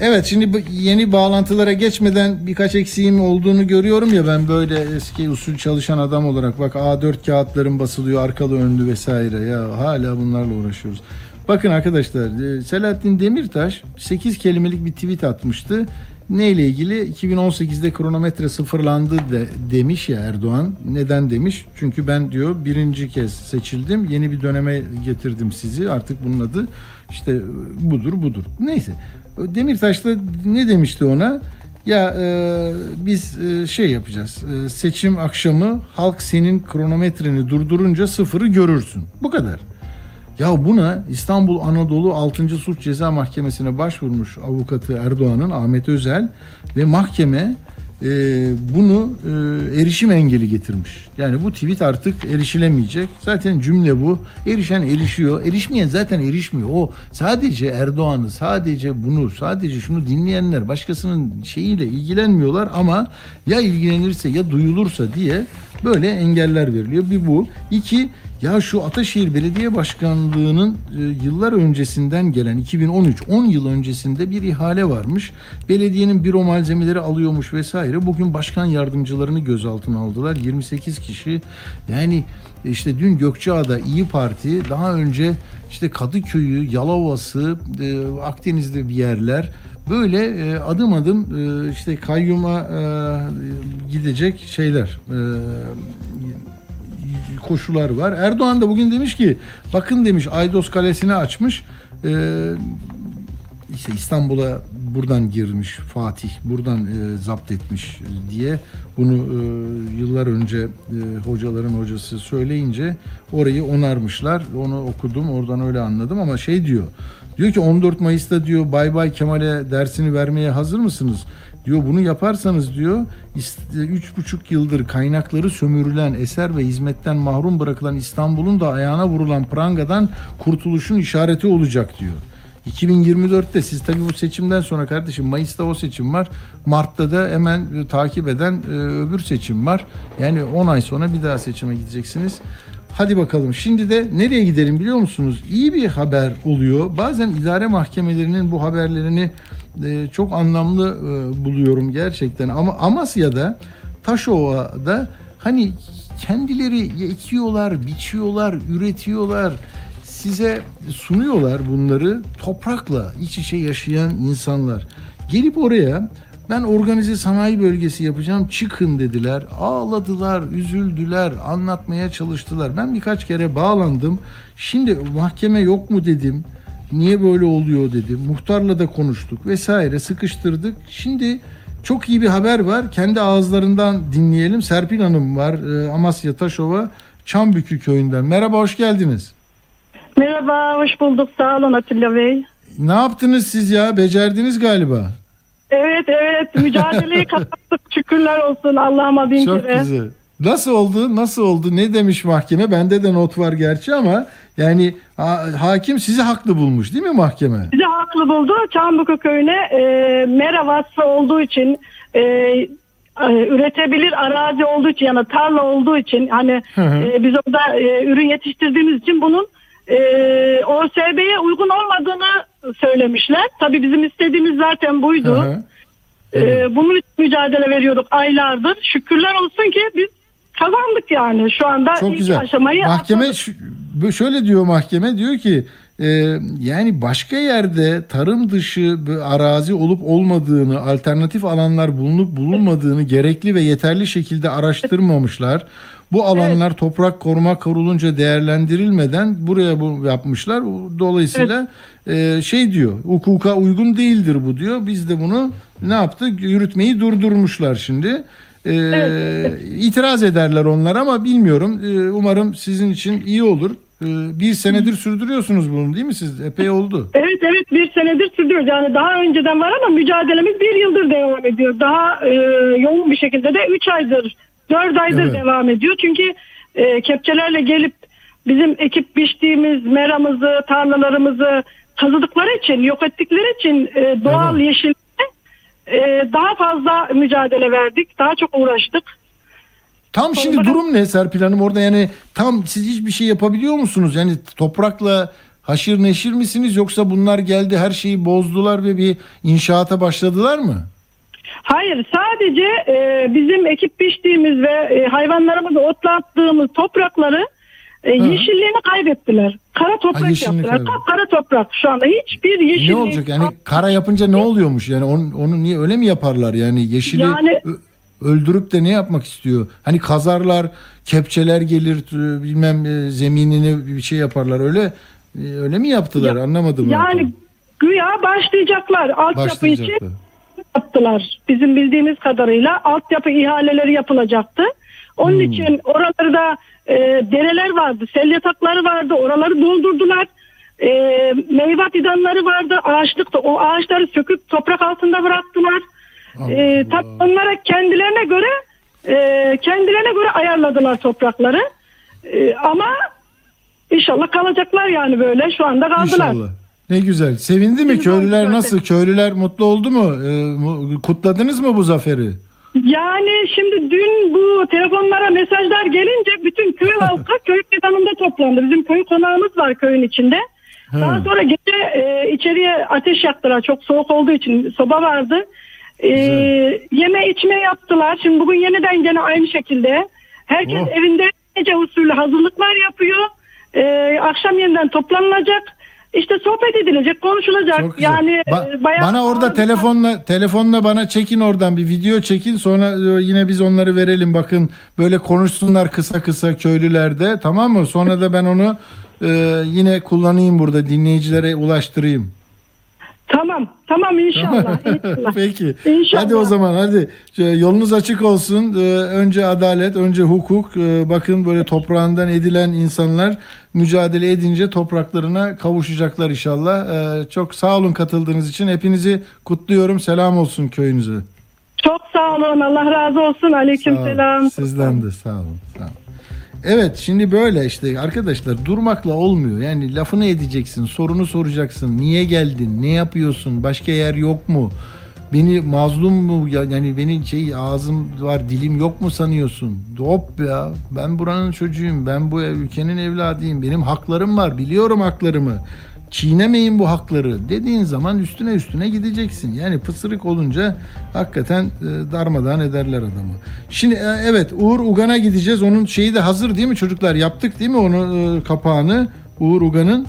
Evet şimdi yeni bağlantılara geçmeden birkaç eksiğim olduğunu görüyorum ya ben böyle eski usul çalışan adam olarak bak A4 kağıtların basılıyor arkalı önlü vesaire ya hala bunlarla uğraşıyoruz. Bakın arkadaşlar e, Selahattin Demirtaş 8 kelimelik bir tweet atmıştı. Neyle ilgili? 2018'de kronometre sıfırlandı de, demiş ya Erdoğan. Neden demiş? Çünkü ben diyor birinci kez seçildim. Yeni bir döneme getirdim sizi. Artık bunun adı işte budur budur. Neyse. Demirtaş da ne demişti ona? Ya e, biz e, şey yapacağız. E, seçim akşamı halk senin kronometreni durdurunca sıfırı görürsün. Bu kadar. Ya buna İstanbul Anadolu 6. Suç Ceza Mahkemesi'ne başvurmuş avukatı Erdoğan'ın Ahmet Özel ve mahkeme e, bunu e, erişim engeli getirmiş. Yani bu tweet artık erişilemeyecek. Zaten cümle bu. Erişen erişiyor. Erişmeyen zaten erişmiyor. O sadece Erdoğan'ı, sadece bunu, sadece şunu dinleyenler başkasının şeyiyle ilgilenmiyorlar ama ya ilgilenirse ya duyulursa diye böyle engeller veriliyor. Bir bu. İki ya şu Ataşehir Belediye Başkanlığı'nın e, yıllar öncesinden gelen 2013 10 yıl öncesinde bir ihale varmış. Belediyenin büro malzemeleri alıyormuş vesaire. Bugün başkan yardımcılarını gözaltına aldılar. 28 kişi. Yani işte dün Gökçeada İyi Parti daha önce işte Kadıköy'ü, Yalova'sı, e, Akdeniz'de bir yerler böyle e, adım adım e, işte kayyuma e, gidecek şeyler e, koşular var. Erdoğan da bugün demiş ki bakın demiş Aydos Kalesi'ni açmış. Ee, işte İstanbul'a buradan girmiş Fatih, buradan e, zapt etmiş diye bunu e, yıllar önce e, hocaların hocası söyleyince orayı onarmışlar. Onu okudum, oradan öyle anladım ama şey diyor. Diyor ki 14 Mayıs'ta diyor Bay Bay Kemal'e dersini vermeye hazır mısınız? Diyor bunu yaparsanız diyor üç buçuk yıldır kaynakları sömürülen, eser ve hizmetten mahrum bırakılan İstanbul'un da ayağına vurulan prangadan kurtuluşun işareti olacak diyor. 2024'te siz tabii bu seçimden sonra kardeşim Mayıs'ta o seçim var. Mart'ta da hemen e, takip eden e, öbür seçim var. Yani 10 ay sonra bir daha seçime gideceksiniz. Hadi bakalım. Şimdi de nereye gidelim biliyor musunuz? İyi bir haber oluyor. Bazen idare mahkemelerinin bu haberlerini e, çok anlamlı e, buluyorum gerçekten. Ama Amasya'da, Taşova'da hani kendileri ekiyorlar, biçiyorlar, üretiyorlar. Size sunuyorlar bunları toprakla iç içe yaşayan insanlar. Gelip oraya ben organize sanayi bölgesi yapacağım çıkın dediler. Ağladılar, üzüldüler, anlatmaya çalıştılar. Ben birkaç kere bağlandım. Şimdi mahkeme yok mu dedim. Niye böyle oluyor dedim. Muhtarla da konuştuk vesaire sıkıştırdık. Şimdi çok iyi bir haber var. Kendi ağızlarından dinleyelim. Serpil Hanım var. e, Amasya Taşova Çambükü köyünden. Merhaba hoş geldiniz. Merhaba, hoş bulduk. Sağ olun Atilla Bey. Ne yaptınız siz ya? Becerdiniz galiba. Evet, evet. Mücadeleyi [laughs] kazandık. Şükürler olsun Allah'ıma bin Çok kere. güzel. Nasıl oldu? Nasıl oldu? Ne demiş mahkeme? Bende de not var gerçi ama yani ha- hakim sizi haklı bulmuş değil mi mahkeme? Bizi haklı buldu. Çambuku köyüne e, mera vasfı olduğu için e, e, üretebilir arazi olduğu için yani tarla olduğu için hani Hı hı. e, biz orada e, ürün yetiştirdiğimiz için bunun e, OSB'ye uygun olmadığını söylemişler. Tabii bizim istediğimiz zaten buydu. Hı hı. Ee, bunun için mücadele veriyorduk aylardır. Şükürler olsun ki biz kazandık yani. Şu anda Çok ilk güzel. aşamayı Mahkeme bu- şöyle diyor mahkeme diyor ki e, yani başka yerde tarım dışı arazi olup olmadığını, alternatif alanlar bulunup bulunmadığını gerekli ve yeterli şekilde araştırmamışlar. Bu alanlar toprak koruma kurulunca değerlendirilmeden buraya bu yapmışlar. Dolayısıyla e, şey diyor, hukuka uygun değildir bu diyor. Biz de bunu ne yaptık? Yürütmeyi durdurmuşlar şimdi. E, itiraz ederler onlar ama bilmiyorum. E, umarım sizin için iyi olur. E, bir senedir sürdürüyorsunuz bunu değil mi siz? Epey oldu. Evet evet bir senedir sürüyoruz. Yani daha önceden var ama mücadelemiz bir yıldır devam ediyor. Daha e, yoğun bir şekilde de 3 aydır, 4 aydır Evet. devam ediyor. Çünkü e, kepçelerle gelip bizim ekip biçtiğimiz meramızı, tarlalarımızı kazıdıkları için, yok ettikleri için e, doğal yeşil e, daha fazla mücadele verdik. Daha çok uğraştık. Tam şimdi durum ne Serpil Hanım orada yani tam siz hiçbir şey yapabiliyor musunuz? Yani toprakla haşır neşir misiniz yoksa bunlar geldi her şeyi bozdular ve bir inşaata başladılar mı? Hayır sadece e, bizim ekip biçtiğimiz ve e, hayvanlarımızı otlattığımız toprakları e, yeşilliğini kaybettiler. Kara toprak yeşillik yaptılar. kaybetti. Kara toprak şu anda hiçbir yeşillik. Ne olacak yani kara yapınca ne oluyormuş yani onu, onu niye öyle mi yaparlar yani yeşili Yani- öldürüp de ne yapmak istiyor? Hani kazarlar, kepçeler gelir bilmem e, zeminini bir şey yaparlar öyle e, öyle mi yaptılar anlamadım. ben. Yani güya başlayacaklar. Altyapı için yaptılar. Bizim bildiğimiz kadarıyla altyapı ihaleleri yapılacaktı. Onun Hmm. için oraları da e, dereler vardı, sel yatakları vardı. Oraları doldurdular. E, meyve fidanları vardı. Ağaçlıkta o ağaçları söküp toprak altında bıraktılar. E, tabii onlara kendilerine göre e, kendilerine göre ayarladılar toprakları. E, ama inşallah kalacaklar yani böyle. Şu anda kaldılar. İnşallah. Ne güzel. Sevindi mi köylüler nasıl? Köylüler mutlu oldu mu? E, mu- kutladınız mı bu zaferi? Yani şimdi dün bu telefonlara mesajlar gelince bütün köy [laughs] halkı köy meydanında toplandı. Bizim köy konağımız var köyün içinde. Daha sonra gece e, içeriye ateş yaktılar. Çok soğuk olduğu için soba vardı. E, yeme içme yaptılar. Şimdi bugün yeniden gene aynı şekilde. Herkes Oh. evinde gece usulü hazırlıklar yapıyor. E, akşam yeniden toplanılacak. İşte sohbet edilecek, konuşulacak. Çok güzel. Yani Ba- e, bayağı bana orada telefonla telefonla bana çekin oradan bir video çekin sonra e, yine biz onları verelim bakın böyle konuşsunlar kısa kısa köylülerde tamam mı? Sonra da ben onu e, yine kullanayım burada dinleyicilere ulaştırayım. Tamam. Tamam inşallah. inşallah. [laughs] Peki. İnşallah. Hadi o zaman hadi yolunuz açık olsun. Ee, Önce adalet, önce hukuk. Bakın böyle toprağından edilen insanlar mücadele edince topraklarına kavuşacaklar inşallah. Ee, Çok sağ olun katıldığınız için. Hepinizi kutluyorum. Selam olsun köyünüze. Çok sağ olun. Allah razı olsun. Aleyküm Sağ selam. Sizden de sağ olun. Sağ olun. Evet şimdi böyle işte arkadaşlar durmakla olmuyor. Yani lafını edeceksin, sorunu soracaksın. Niye geldin? Ne yapıyorsun? Başka yer yok mu? Beni mazlum mu ya- yani beni şey ağzım var dilim yok mu sanıyorsun? Hop ya ben buranın çocuğuyum. Ben bu ülkenin evladıyım. Benim haklarım var. Biliyorum haklarımı. Çiğnemeyin bu hakları dediğin zaman üstüne üstüne gideceksin. Yani pısırık olunca hakikaten e, darmadağın ederler adamı. Şimdi e, evet Uğur Ugan'a gideceğiz. Onun şeyi de hazır değil mi çocuklar? Yaptık değil mi onu e, kapağını? Uğur Ugan'ın.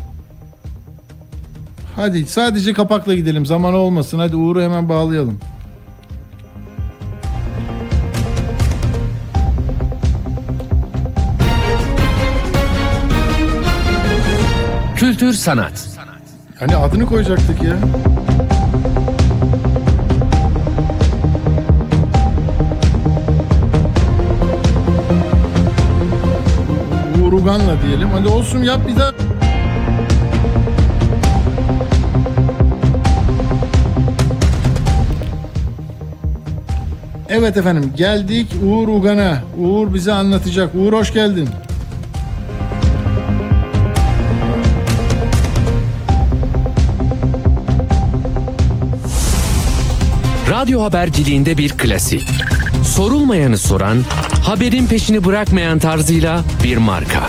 Hadi sadece kapakla gidelim. Zaman olmasın. Hadi Uğur'u hemen bağlayalım. Kültür sanat. Hani adını koyacaktık ya. Uğur Ugan'la diyelim. Hadi olsun yap bir daha. Evet efendim geldik Uğur Ugan'a. Uğur bize anlatacak. Uğur hoş geldin. Radyo haberciliğinde bir klasik. Sorulmayanı soran, haberin peşini bırakmayan tarzıyla bir marka.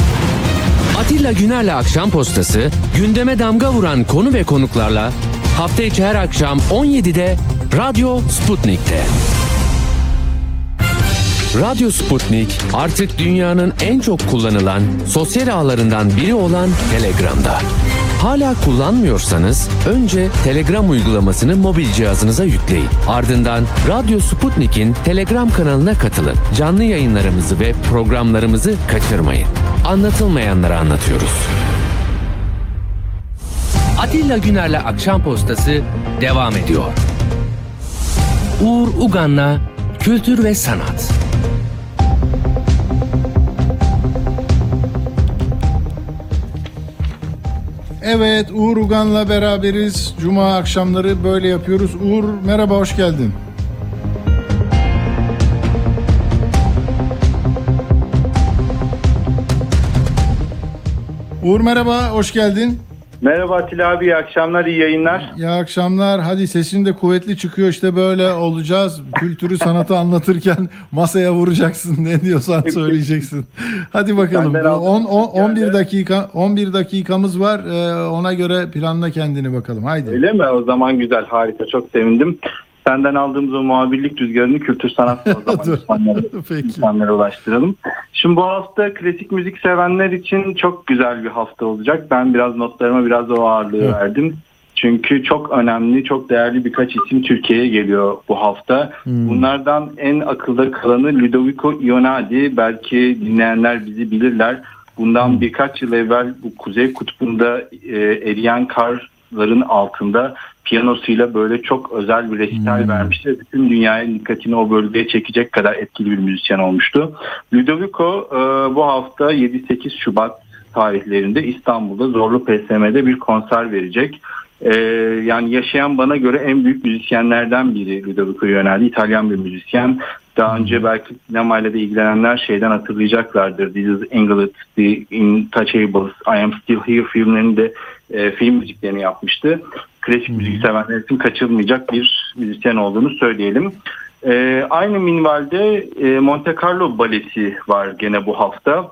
Atilla Güner'le Akşam Postası, gündeme damga vuran konu ve konuklarla hafta içi her akşam 17'de Radyo Sputnik'te. Radyo Sputnik artık dünyanın en çok kullanılan sosyal ağlarından biri olan Telegram'da. Hala kullanmıyorsanız önce Telegram uygulamasını mobil cihazınıza yükleyin. Ardından Radyo Sputnik'in Telegram kanalına katılın. Canlı yayınlarımızı ve programlarımızı kaçırmayın. Anlatılmayanları anlatıyoruz. Atilla Güner'le Akşam Postası devam ediyor. Uğur Ugan'la Kültür ve Sanat. Evet Uğur Ugan'la beraberiz. Cuma akşamları böyle yapıyoruz. Uğur merhaba hoş geldin. Uğur merhaba hoş geldin. Merhaba Atilla abi iyi akşamlar iyi yayınlar. İyi akşamlar. Hadi sesin de kuvvetli çıkıyor işte böyle olacağız. Kültürü sanatı anlatırken [laughs] masaya vuracaksın ne diyorsan [laughs] söyleyeceksin. Hadi bakalım. Benden aldığım 10 10 11 yani. dakika 11 dakikamız var. Ee, ona göre planla kendini bakalım. Haydi. Öyle mi? O zaman güzel harika çok sevindim. Senden aldığımız o muhabirlik rüzgarını kültür sanatla [laughs] o zaman insanlara, [laughs] insanlara ulaştıralım. Şimdi bu hafta klasik müzik sevenler için çok güzel bir hafta olacak. Ben biraz notlarıma biraz o ağırlığı verdim. Çünkü çok önemli, çok değerli birkaç isim Türkiye'ye geliyor bu hafta. Bunlardan en akılda kalanı Ludovico Ionadi. Belki dinleyenler bizi bilirler. Bundan birkaç yıl evvel bu Kuzey Kutbu'nda e, eriyen karların altında piyanosuyla böyle çok özel bir resital vermişti. ve Bütün dünyaya dikkatini o bölgeye çekecek kadar etkili bir müzisyen olmuştu. Ludovico e, bu hafta 7-8 Şubat tarihlerinde İstanbul'da Zorlu PSM'de bir konser verecek. Ee, yani yaşayan bana göre en büyük müzisyenlerden biri Ludovico Ionelli. İtalyan bir müzisyen. Daha önce belki sinemayla da ilgilenenler şeyden hatırlayacaklardır. This is England, The Intouchables, I Am Still Here filmlerinde e, film müziklerini yapmıştı. Klasik müzik sevenler için kaçırılmayacak bir müzisyen olduğunu söyleyelim. E, aynı minvalde e, Monte Carlo balesi var gene bu hafta.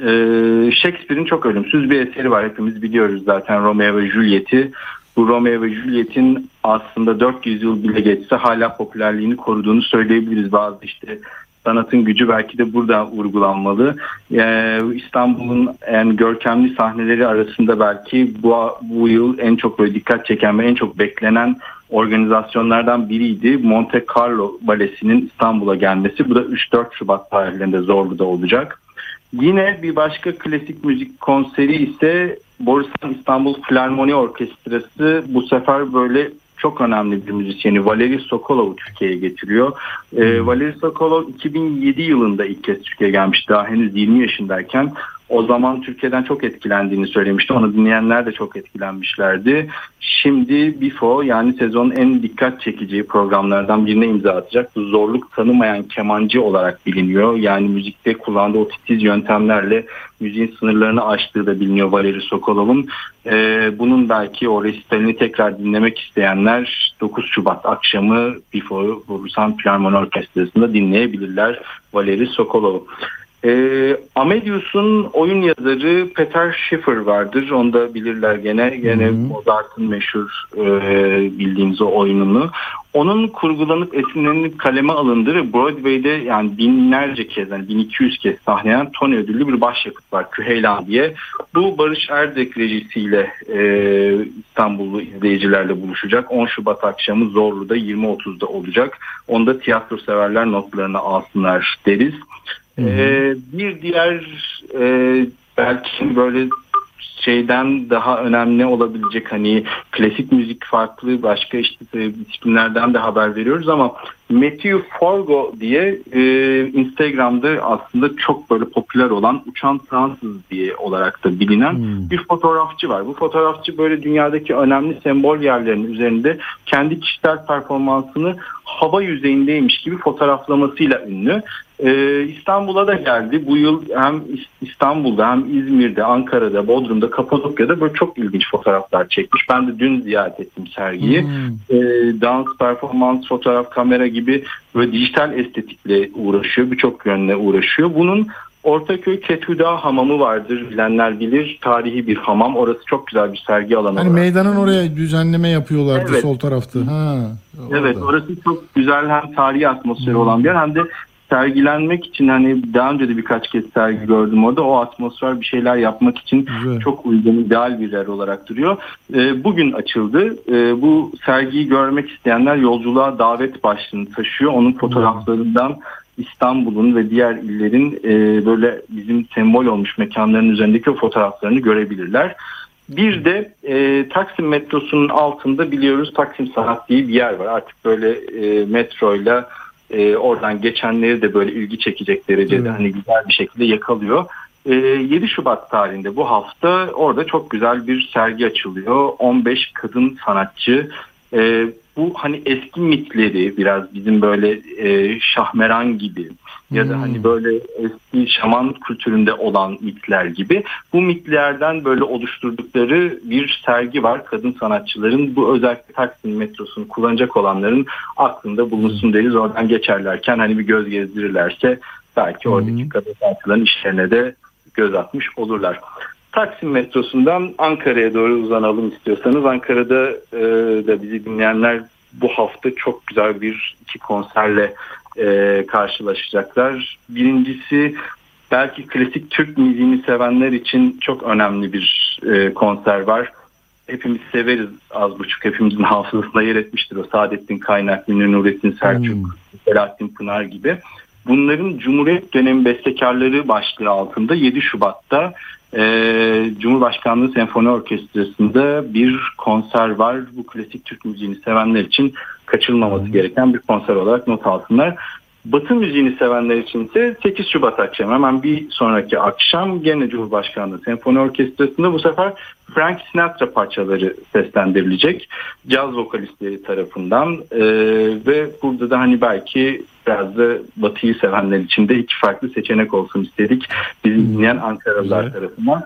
Ee, Shakespeare'in çok ölümsüz bir eseri var. Hepimiz biliyoruz zaten Romeo ve Juliet'i. Bu Romeo ve Juliet'in aslında 400 yıl bile geçse hala popülerliğini koruduğunu söyleyebiliriz. Bazı işte sanatın gücü belki de burada vurgulanmalı. Ee, İstanbul'un en görkemli sahneleri arasında belki bu, bu yıl en çok böyle dikkat çeken ve en çok beklenen organizasyonlardan biriydi. Monte Carlo Balesi'nin İstanbul'a gelmesi. Bu da 3-4 Şubat tarihlerinde Zorlu'da olacak. Yine bir başka klasik müzik konseri ise Borusan İstanbul Filarmoni Orkestrası bu sefer böyle çok önemli bir müzisyeni Valeri Sokolov'u Türkiye'ye getiriyor. Ee, Valeri Sokolov 2007 yılında ilk kez Türkiye'ye gelmiş. Daha henüz 20 yaşındayken o zaman Türkiye'den çok etkilendiğini söylemişti. Onu dinleyenler de çok etkilenmişlerdi. Şimdi BIFO yani sezonun en dikkat çekici programlardan birine imza atacak. Zorluk tanımayan kemancı olarak biliniyor. Yani müzikte kullandığı o titiz yöntemlerle müziğin sınırlarını aştığı da biliniyor Valeri Sokolov'un. Ee, bunun belki o resitalini tekrar dinlemek isteyenler 9 Şubat akşamı BIFO Borusan Filarmoni Orkestrası'nda dinleyebilirler Valeri Sokolov'u. E, Amadeus'un oyun yazarı Peter Schiffer vardır. Onu da bilirler gene. Gene Mozart'ın meşhur e, bildiğimiz o oyununu. Onun kurgulanıp esinlenip kaleme alındığı ve Broadway'de yani binlerce kez, yani 1200 kez sahnelenen Tony ödüllü bir başyapıt var. Küheylan diye. Bu Barış Erdek rejisiyle e, İstanbullu izleyicilerle buluşacak. 10 Şubat akşamı Zorlu'da 20.30'da olacak. Onda tiyatro severler notlarını alsınlar deriz. Ee, bir diğer e, belki böyle şeyden daha önemli olabilecek hani klasik müzik farklı başka işte disiplinlerden de haber veriyoruz ama Matthew Forgo diye e, Instagram'da aslında çok böyle popüler olan uçan Fransız diye olarak da bilinen bir fotoğrafçı var. Bu fotoğrafçı böyle dünyadaki önemli sembol yerlerinin üzerinde kendi kişisel performansını hava yüzeyindeymiş gibi fotoğraflamasıyla ünlü. Ee, İstanbul'a da geldi. Bu yıl hem İstanbul'da hem İzmir'de, Ankara'da, Bodrum'da, Kapadokya'da böyle çok ilginç fotoğraflar çekmiş. Ben de dün ziyaret ettim sergiyi. Ee, dans, performans, fotoğraf, kamera gibi böyle dijital estetikle uğraşıyor. Birçok yönle uğraşıyor. Bunun Ortaköy Ketüda Hamamı vardır. Bilenler bilir. Tarihi bir hamam. Orası çok güzel bir sergi alanı. Hani meydanın oraya düzenleme yapıyorlardı Evet. sol tarafta. Ha. Evet orası çok güzel hem tarihi atmosferi olan bir yer hem de sergilenmek için hani daha önce de birkaç kez sergi gördüm orada o atmosfer bir şeyler yapmak için çok uygun ideal bir yer olarak duruyor. Ee, bugün açıldı. Ee, bu sergiyi görmek isteyenler yolculuğa davet başlığını taşıyor. Onun fotoğraflarından İstanbul'un ve diğer illerin e, böyle bizim sembol olmuş mekanların üzerindeki o fotoğraflarını görebilirler. Bir de e, Taksim metrosunun altında biliyoruz Taksim Sanat diye bir yer var. Artık böyle e, metroyla e, oradan geçenleri de böyle ilgi çekecek derecede hani güzel bir şekilde yakalıyor. E, 7 Şubat tarihinde bu hafta orada çok güzel bir sergi açılıyor. 15 kadın sanatçı e, bu hani eski mitleri biraz bizim böyle e, şahmeran gibi ya da hani böyle eski şaman kültüründe olan mitler gibi bu mitlerden böyle oluşturdukları bir sergi var. Kadın sanatçıların bu özellikle Taksim metrosunu kullanacak olanların aklında bulunsun deriz. Oradan geçerlerken hani bir göz gezdirirlerse belki oradaki kadın sanatçıların işlerine de göz atmış olurlar. Taksim metrosundan Ankara'ya doğru uzanalım istiyorsanız. Ankara'da e, da bizi dinleyenler bu hafta çok güzel bir iki konserle e, karşılaşacaklar. Birincisi belki klasik Türk müziğini sevenler için çok önemli bir e, konser var. Hepimiz severiz az buçuk. Hepimizin hafızasında yer etmiştir o Saadettin Kaynak, Münir Nurettin Selçuk, Selahattin Pınar gibi. Bunların Cumhuriyet dönemi bestekarları başlığı altında 7 Şubat'ta e, Cumhurbaşkanlığı Senfoni Orkestrası'nda bir konser var. Bu klasik Türk müziğini sevenler için kaçırılmaması gereken bir konser olarak not alsınlar. Batı müziğini sevenler için ise 8 Şubat akşam hemen bir sonraki akşam gene Cumhurbaşkanlığı Senfoni Orkestrası'nda bu sefer Frank Sinatra parçaları seslendirilecek caz vokalistleri tarafından. Ee, ve burada da hani belki biraz da Batı'yı sevenler için de iki farklı seçenek olsun istedik. Bizi dinleyen Ankaralılar tarafından.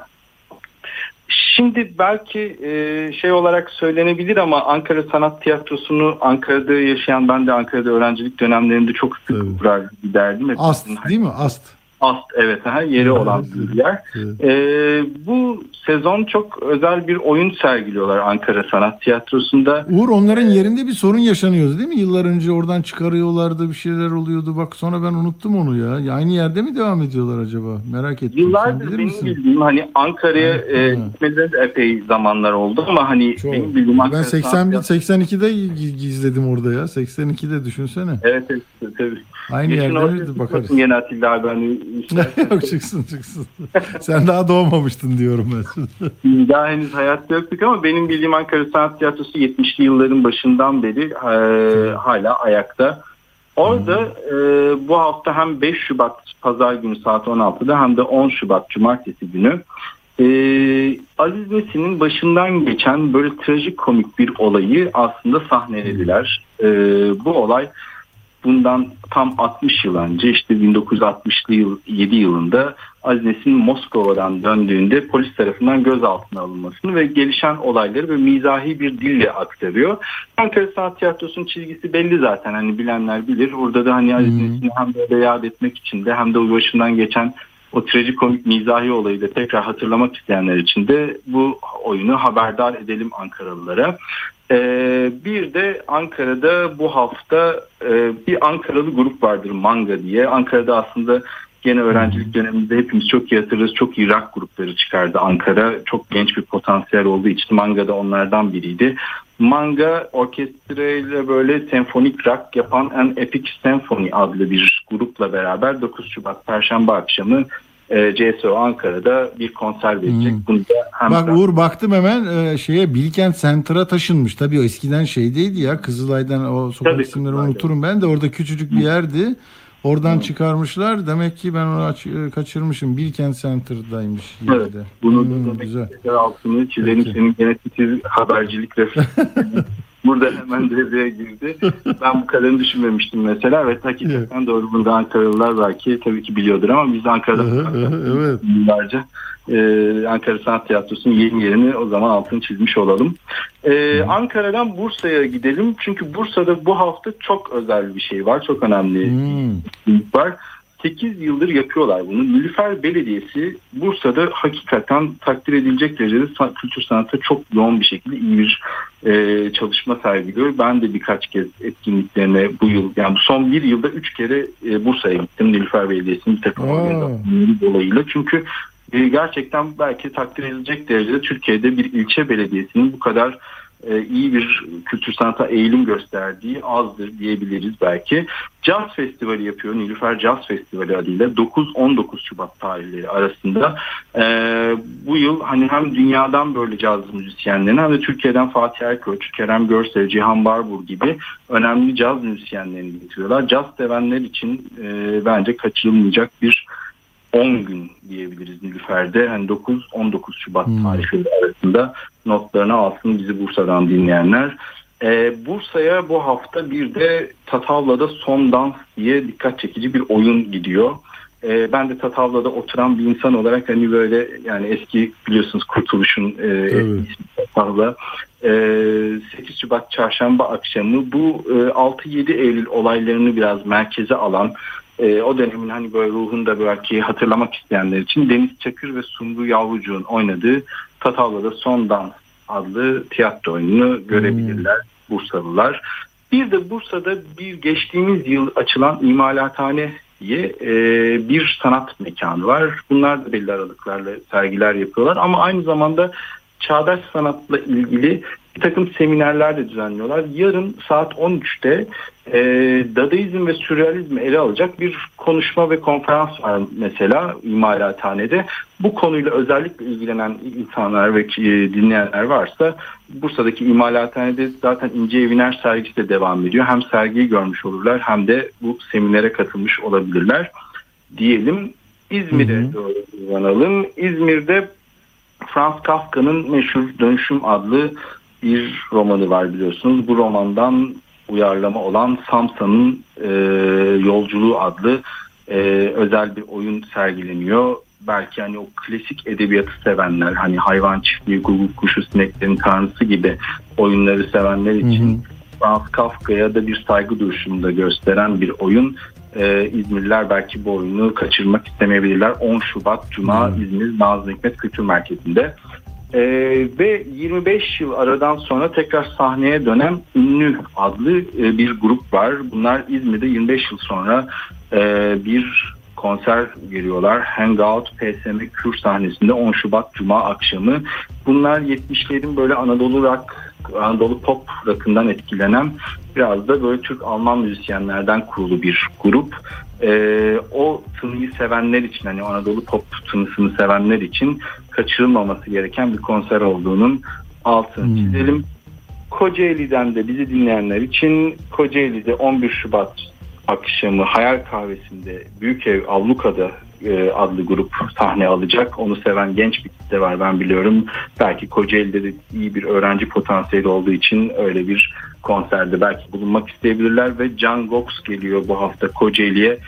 Şimdi belki e, şey olarak söylenebilir ama Ankara Sanat Tiyatrosu'nu Ankara'da yaşayan ben de Ankara'da öğrencilik dönemlerinde çok sık uğrar giderdim. Hep Ast değil mi? Ast. Ast evet ha, yeri olan bir yer. Ee, bu sezon çok özel bir oyun sergiliyorlar Ankara Sanat Tiyatrosu'nda. Uğur onların yerinde bir sorun yaşanıyordu değil mi? Yıllar önce oradan çıkarıyorlardı bir şeyler oluyordu. Bak sonra ben unuttum onu ya. ya aynı yerde mi devam ediyorlar acaba? Merak ettim. Yıllardır benim misin? bildiğim hani Ankara'ya e, gitmeleri epey zamanlar oldu ama hani benim bildiğim Ben Ankara 81 Sanat 82'de gi- gizledim orada ya. 82'de düşünsene. Evet, evet tabii. Aynı Geçen yerde? Bakarız. Yeni Atilla abi hani Yok [laughs] çıksın çıksın. Sen daha doğmamıştın diyorum ben. Daha henüz hayatta yoktuk ama benim bildiğim Ankara Sanat Tiyatrosu 70'li yılların başından beri e, hala ayakta. Orada e, bu hafta hem 5 Şubat Pazar günü saat 16'da hem de 10 Şubat Cumartesi günü e, Aziz Nesin'in başından geçen böyle trajik komik bir olayı aslında sahnelediler. E, bu olay bundan tam 60 yıl önce işte 1960'lı yıl 7 yılında Aziz Nesin Moskova'dan döndüğünde polis tarafından gözaltına alınmasını ve gelişen olayları ve mizahi bir dille aktarıyor. Ankara Sanat Tiyatrosu'nun çizgisi belli zaten hani bilenler bilir. Orada da hani Aziz Nesin'i hem böyle yad etmek için de hem de o başından geçen o trajikomik mizahi olayı da tekrar hatırlamak isteyenler için de bu oyunu haberdar edelim Ankaralılara. Ee, bir de Ankara'da bu hafta e, bir Ankaralı grup vardır Manga diye. Ankara'da aslında gene öğrencilik döneminde hepimiz çok iyi hatırlarız. Çok iyi rock grupları çıkardı Ankara. Çok genç bir potansiyel olduğu için Manga da onlardan biriydi. Manga orkestrayla böyle senfonik rock yapan en Epic Symphony adlı bir grupla beraber 9 Şubat Perşembe akşamı e, CSO Ankara'da bir konser verecek. Bunu da hem Bak Uğur baktım hemen e, şeye Bilkent Center'a taşınmış. Tabii o eskiden şeydeydi ya Kızılay'dan o sokak Tabii, isimleri Kızılay'da. unuturum ben de orada küçücük bir yerdi. Oradan çıkarmışlar. Demek ki ben onu aç- e, kaçırmışım. Bilkent Center'daymış Evet, yerde. bunu Hmm, da güzel. altını çizelim Peki. senin genetik habercilik [laughs] burada hemen devreye girdi. [laughs] Ben bu kadarını düşünmemiştim mesela. Evet hakikaten doğru bunda Ankaralılar belki tabii ki biliyordur ama biz Ankara'da evet. yıllarca e, Ankara Sanat Tiyatrosu'nun yeni yerini o zaman altını çizmiş olalım. E, Ankara'dan Bursa'ya gidelim. Çünkü Bursa'da bu hafta çok özel bir şey var. Çok önemli bir şey var. 8 yıldır yapıyorlar bunu. Nilüfer Belediyesi Bursa'da hakikaten takdir edilecek derecede kültür sanata çok yoğun bir şekilde iyi bir e, çalışma sergiliyor. Ben de birkaç kez etkinliklerine bu yıl yani son bir yılda üç kere e, Bursa'ya gittim Nilüfer Belediyesi'nin bir takım dolayıyla. Çünkü e, gerçekten belki takdir edilecek derecede Türkiye'de bir ilçe belediyesinin bu kadar e, iyi bir kültür sanata eğilim gösterdiği azdır diyebiliriz belki. Jazz Festivali yapıyor. Nilüfer Jazz Festivali adıyla 9-19 Şubat tarihleri arasında. E, bu yıl hani hem dünyadan böyle caz müzisyenlerini hem de Türkiye'den Fatih Erkoç, Kerem Görsel, Cihan Barbur gibi önemli caz müzisyenlerini getiriyorlar. Caz sevenler için e, bence kaçırılmayacak bir 10 gün diyebiliriz Nilüfer'de. Hani 9-19 Şubat tarihleri arasında notlarını alsın bizi Bursa'dan dinleyenler. Ee, Bursa'ya bu hafta bir de Tatavla'da Son Dans diye dikkat çekici bir oyun gidiyor. Ee, ben de Tatavla'da oturan bir insan olarak hani böyle yani eski biliyorsunuz Kurtuluş'un e, ismi Tatavla. Ee, 8 Şubat çarşamba akşamı bu e, 6-7 Eylül olaylarını biraz merkeze alan e, o dönemin hani böyle ruhunu da belki hatırlamak isteyenler için Deniz Çakır ve Sumru Yavrucuğun oynadığı Tatavla'da Son Dans adlı tiyatro oyununu görebilirler Bursalılar. Bir de Bursa'da bir geçtiğimiz yıl açılan imalathane diye e, bir sanat mekanı var. Bunlar da belli aralıklarla sergiler yapıyorlar ama aynı zamanda çağdaş sanatla ilgili bir takım seminerler de düzenliyorlar. Yarın saat 13'te e, Dadaizm ve Sürrealizmi ele alacak bir konuşma ve konferans var mesela imalathanede. Bu konuyla özellikle ilgilenen insanlar ve e, dinleyenler varsa Bursa'daki imalathanede zaten İnce Eviner sergisi de devam ediyor. Hem sergiyi görmüş olurlar hem de bu seminere katılmış olabilirler diyelim. İzmir'e doğru uzanalım. İzmir'de Franz Kafka'nın meşhur Dönüşüm adlı bir romanı var biliyorsunuz. Bu romandan uyarlama olan Samsa'nın e, Yolculuğu adlı e, özel bir oyun sergileniyor. Belki hani o klasik edebiyatı sevenler hani hayvan çiftliği, guguk kuşu, sineklerin tanrısı gibi oyunları sevenler için Franz Kafka'ya da bir saygı duruşunu da gösteren bir oyun. Ee, İzmirliler belki bu oyunu kaçırmak istemeyebilirler. 10 Şubat Cuma İzmir Nazım Hikmet Kültür Merkezi'nde. Ee, ve 25 yıl aradan sonra tekrar sahneye dönen Ünlü adlı e, bir grup var. Bunlar İzmir'de 25 yıl sonra e, bir konser veriyorlar. Hangout PSM Kür sahnesinde 10 Şubat Cuma akşamı. Bunlar 70'lerin böyle Anadolu rock, Anadolu pop rock'ından etkilenen biraz da böyle Türk-Alman müzisyenlerden kurulu bir grup. Ee, o tınıyı sevenler için hani Anadolu pop tınısını sevenler için kaçırılmaması gereken bir konser olduğunun altını çizelim. Kocaeli'den de bizi dinleyenler için Kocaeli'de 11 Şubat akşamı Hayal Kahvesi'nde Büyükev Avluka'da e, adlı grup sahne alacak. Onu seven genç bir kitle var ben biliyorum. Belki Kocaeli'de de iyi bir öğrenci potansiyeli olduğu için öyle bir konserde belki bulunmak isteyebilirler ve Can Gox geliyor bu hafta Kocaeli'ye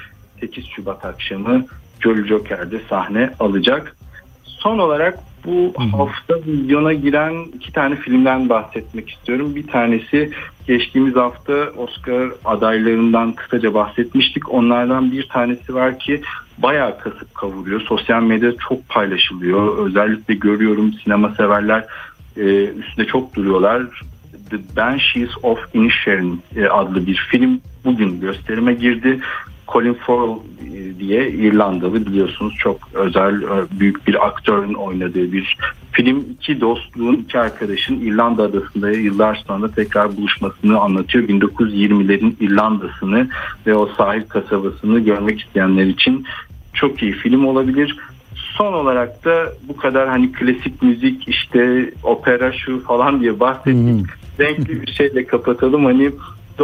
8 Şubat akşamı Göl Joker'de sahne alacak. Son olarak bu hafta vizyona giren iki tane filmden bahsetmek istiyorum. Bir tanesi geçtiğimiz hafta Oscar adaylarından kısaca bahsetmiştik. Onlardan bir tanesi var ki bayağı kasıp kavuruyor. Sosyal medyada çok paylaşılıyor. Özellikle görüyorum sinema severler e, üstünde çok duruyorlar. The Banshees of Inisherin e, adlı bir film bugün gösterime girdi. Colin Farrell e, diye İrlandalı biliyorsunuz çok özel e, büyük bir aktörün oynadığı bir film. İki dostluğun iki arkadaşın İrlanda adasında yıllar sonra tekrar buluşmasını anlatıyor. 1920'lerin İrlanda'sını ve o sahil kasabasını görmek isteyenler için çok iyi film olabilir. Son olarak da bu kadar hani klasik müzik işte opera şu falan diye bahsettik. Renkli bir şeyle kapatalım hani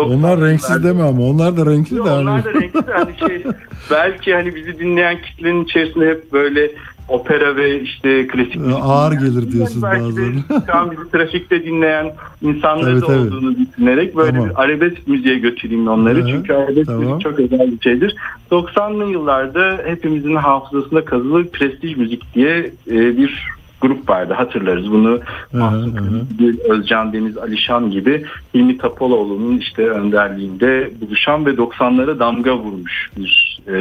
Onlar renksiz deme ama onlar da renkli de. onlar da renkli de hani şey [laughs] belki hani bizi dinleyen kitlenin içerisinde hep böyle opera ve işte klasik müzik Ağır gelir diyorsun belki de bazen. şu an bizi trafikte dinleyen insanlar Evet, evet. olduğunu düşünerek böyle Tamam. bir arabesk müziğe götüreyim onları. Hı, Çünkü arabesk tamam. müzik çok özel bir şeydir. 90'lı yıllarda hepimizin hafızasında kazılı prestij müzik diye e, bir grup vardı hatırlarız. Bunu Kırmızı, Özcan Deniz Alişan gibi Hilmi Tapaloğlu'nun işte önderliğinde buluşan ve 90'lara damga vurmuş bir e,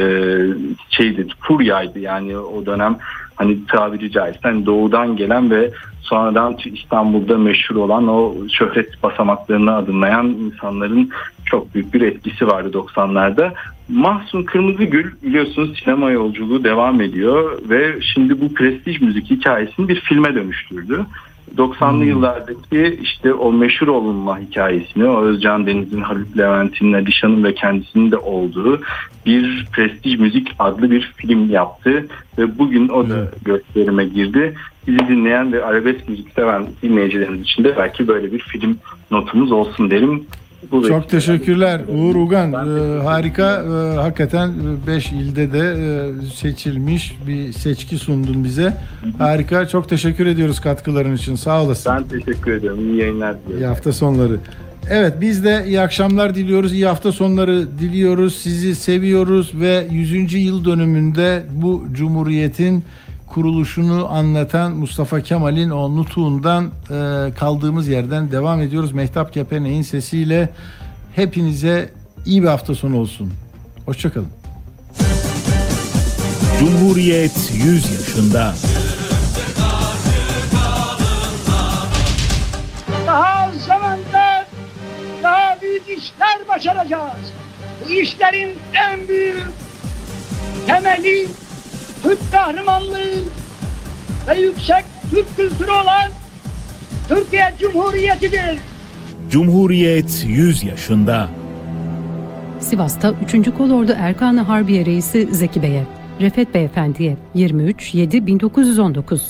şeydi furyaydı yani o dönem hani tabiri caizse hani doğudan gelen ve sonradan İstanbul'da meşhur olan o şöhret basamaklarını adımlayan insanların çok büyük bir etkisi vardı 90'larda. Mahsun Kırmızıgül biliyorsunuz sinema yolculuğu devam ediyor ve şimdi bu prestij müzik hikayesini bir filme dönüştürdü. 90'lı yıllardaki işte o meşhur olunma hikayesini, o Özcan Deniz'in, Haluk Levent'in, Alişan'ın ve kendisinin de olduğu bir prestij müzik adlı bir film yaptı ve bugün o da gösterime girdi. Bizi dinleyen ve arabesk müzik seven dinleyicilerimiz için de belki böyle bir film notumuz olsun derim. Bu Çok teşekkürler Uğur Ugan. Ee, harika. Ee, hakikaten 5 ilde de e, seçilmiş bir seçki sundun bize. Harika. Çok teşekkür ediyoruz katkıların için. Sağ olasın. Ben teşekkür ediyorum. İyi yayınlar diliyorum. İyi hafta sonları. Evet biz de iyi akşamlar diliyoruz. İyi hafta sonları diliyoruz. Sizi seviyoruz ve 100. yıl dönümünde bu cumhuriyetin kuruluşunu anlatan Mustafa Kemal'in o nutuğundan e, kaldığımız yerden devam ediyoruz. Mehtap Kepenek'in sesiyle hepinize iyi bir hafta sonu olsun. Hoşçakalın. Cumhuriyet 100 yaşında. Daha zamanda daha büyük işler başaracağız. Bu işlerin en büyük temeli Türk kahramanlığı ve yüksek Türk kültürü olan Türkiye Cumhuriyeti'dir. Cumhuriyet 100 yaşında. Sivas'ta 3. Kolordu Erkan Harbiye Reisi Zeki Bey'e, Refet Beyefendi'ye 23-7-1919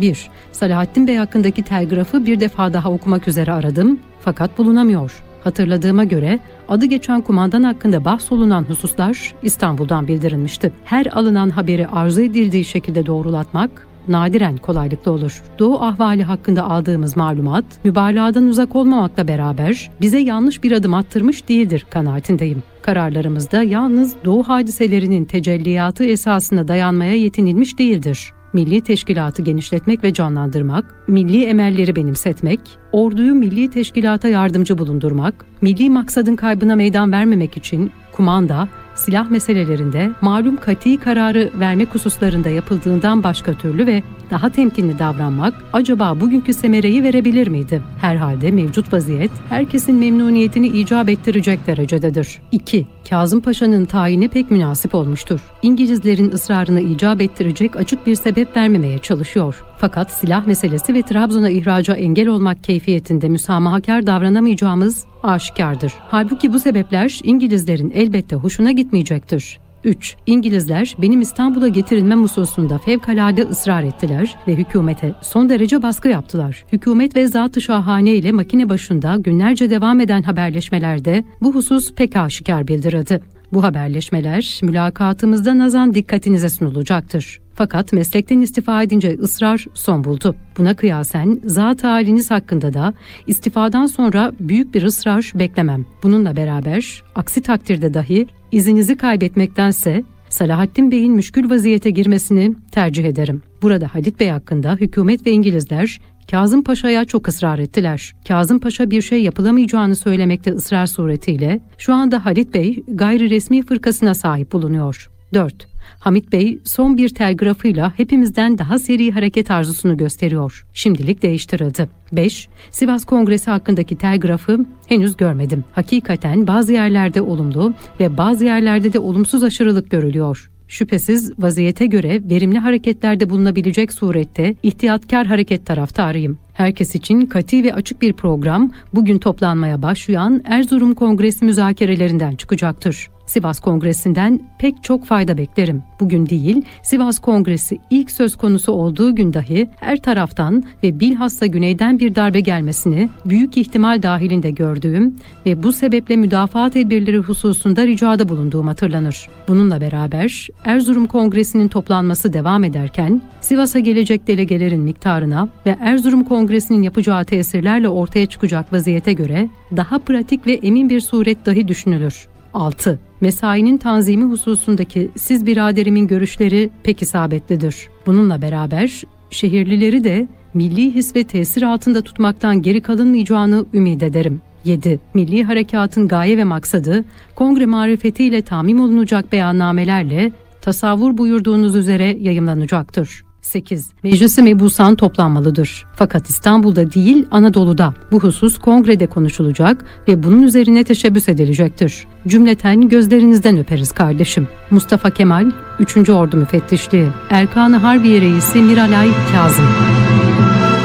1. Salahattin Bey hakkındaki telgrafı bir defa daha okumak üzere aradım fakat bulunamıyor. Hatırladığıma göre adı geçen kumandan hakkında bahsolunan hususlar İstanbul'dan bildirilmişti. Her alınan haberi arzu edildiği şekilde doğrulatmak nadiren kolaylıkla olur. Doğu ahvali hakkında aldığımız malumat mübalağadan uzak olmamakla beraber bize yanlış bir adım attırmış değildir kanaatindeyim. Kararlarımızda yalnız Doğu hadiselerinin tecelliyatı esasına dayanmaya yetinilmiş değildir. Milli teşkilatı genişletmek ve canlandırmak, milli emelleri benimsetmek, orduyu milli teşkilata yardımcı bulundurmak, milli maksadın kaybına meydan vermemek için kumanda, silah meselelerinde malum kati kararı vermek hususlarında yapıldığından başka türlü ve daha temkinli davranmak acaba bugünkü semereyi verebilir miydi? Herhalde mevcut vaziyet herkesin memnuniyetini icap ettirecek derecededir. 2. Kazım Paşa'nın tayini pek münasip olmuştur. İngilizlerin ısrarını icap ettirecek açık bir sebep vermemeye çalışıyor. Fakat silah meselesi ve Trabzon'a ihraca engel olmak keyfiyetinde müsamahakar davranamayacağımız aşikardır. Halbuki bu sebepler İngilizlerin elbette hoşuna gitmeyecektir. 3. İngilizler benim İstanbul'a getirilmem hususunda fevkalade ısrar ettiler ve hükümete son derece baskı yaptılar. Hükümet ve zat-ı şahane ile makine başında günlerce devam eden haberleşmelerde bu husus pek aşikar bildirildi. Bu haberleşmeler mülakatımızda nazan dikkatinize sunulacaktır. Fakat meslekten istifa edince ısrar son buldu. Buna kıyasen zat haliniz hakkında da istifadan sonra büyük bir ısrar beklemem. Bununla beraber aksi takdirde dahi izinizi kaybetmektense Salahattin Bey'in müşkül vaziyete girmesini tercih ederim. Burada Halit Bey hakkında hükümet ve İngilizler Kazım Paşa'ya çok ısrar ettiler. Kazım Paşa bir şey yapılamayacağını söylemekte ısrar suretiyle şu anda Halit Bey gayri resmi fırkasına sahip bulunuyor. 4. Hamit Bey son bir telgrafıyla hepimizden daha seri hareket arzusunu gösteriyor. Şimdilik değiştirildi. 5. Sivas Kongresi hakkındaki telgrafı henüz görmedim. Hakikaten bazı yerlerde olumlu ve bazı yerlerde de olumsuz aşırılık görülüyor. Şüphesiz vaziyete göre verimli hareketlerde bulunabilecek surette ihtiyatkar hareket taraftarıyım. Herkes için kati ve açık bir program bugün toplanmaya başlayan Erzurum Kongresi müzakerelerinden çıkacaktır. Sivas Kongresi'nden pek çok fayda beklerim. Bugün değil, Sivas Kongresi ilk söz konusu olduğu gün dahi her taraftan ve bilhassa güneyden bir darbe gelmesini büyük ihtimal dahilinde gördüğüm ve bu sebeple müdafaa tedbirleri hususunda ricada bulunduğum hatırlanır. Bununla beraber Erzurum Kongresi'nin toplanması devam ederken Sivas'a gelecek delegelerin miktarına ve Erzurum Kongresi'nin yapacağı tesirlerle ortaya çıkacak vaziyete göre daha pratik ve emin bir suret dahi düşünülür. 6. Mesainin tanzimi hususundaki siz biraderimin görüşleri pek isabetlidir. Bununla beraber şehirlileri de milli his ve tesir altında tutmaktan geri kalınmayacağını ümit ederim. 7. Milli harekatın gaye ve maksadı kongre marifetiyle tamim olunacak beyannamelerle tasavvur buyurduğunuz üzere yayımlanacaktır. 8. Meclisi mebusan toplanmalıdır. Fakat İstanbul'da değil Anadolu'da bu husus kongrede konuşulacak ve bunun üzerine teşebbüs edilecektir. Cümleten gözlerinizden öperiz kardeşim. Mustafa Kemal 3. Ordu Müfettişliği Erkan-ı Harbiye Reisi Miralay Kazım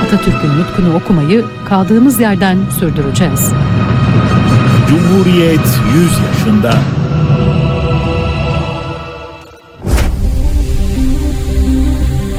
Atatürk'ün nutkunu okumayı kaldığımız yerden sürdüreceğiz. Cumhuriyet 100 yaşında.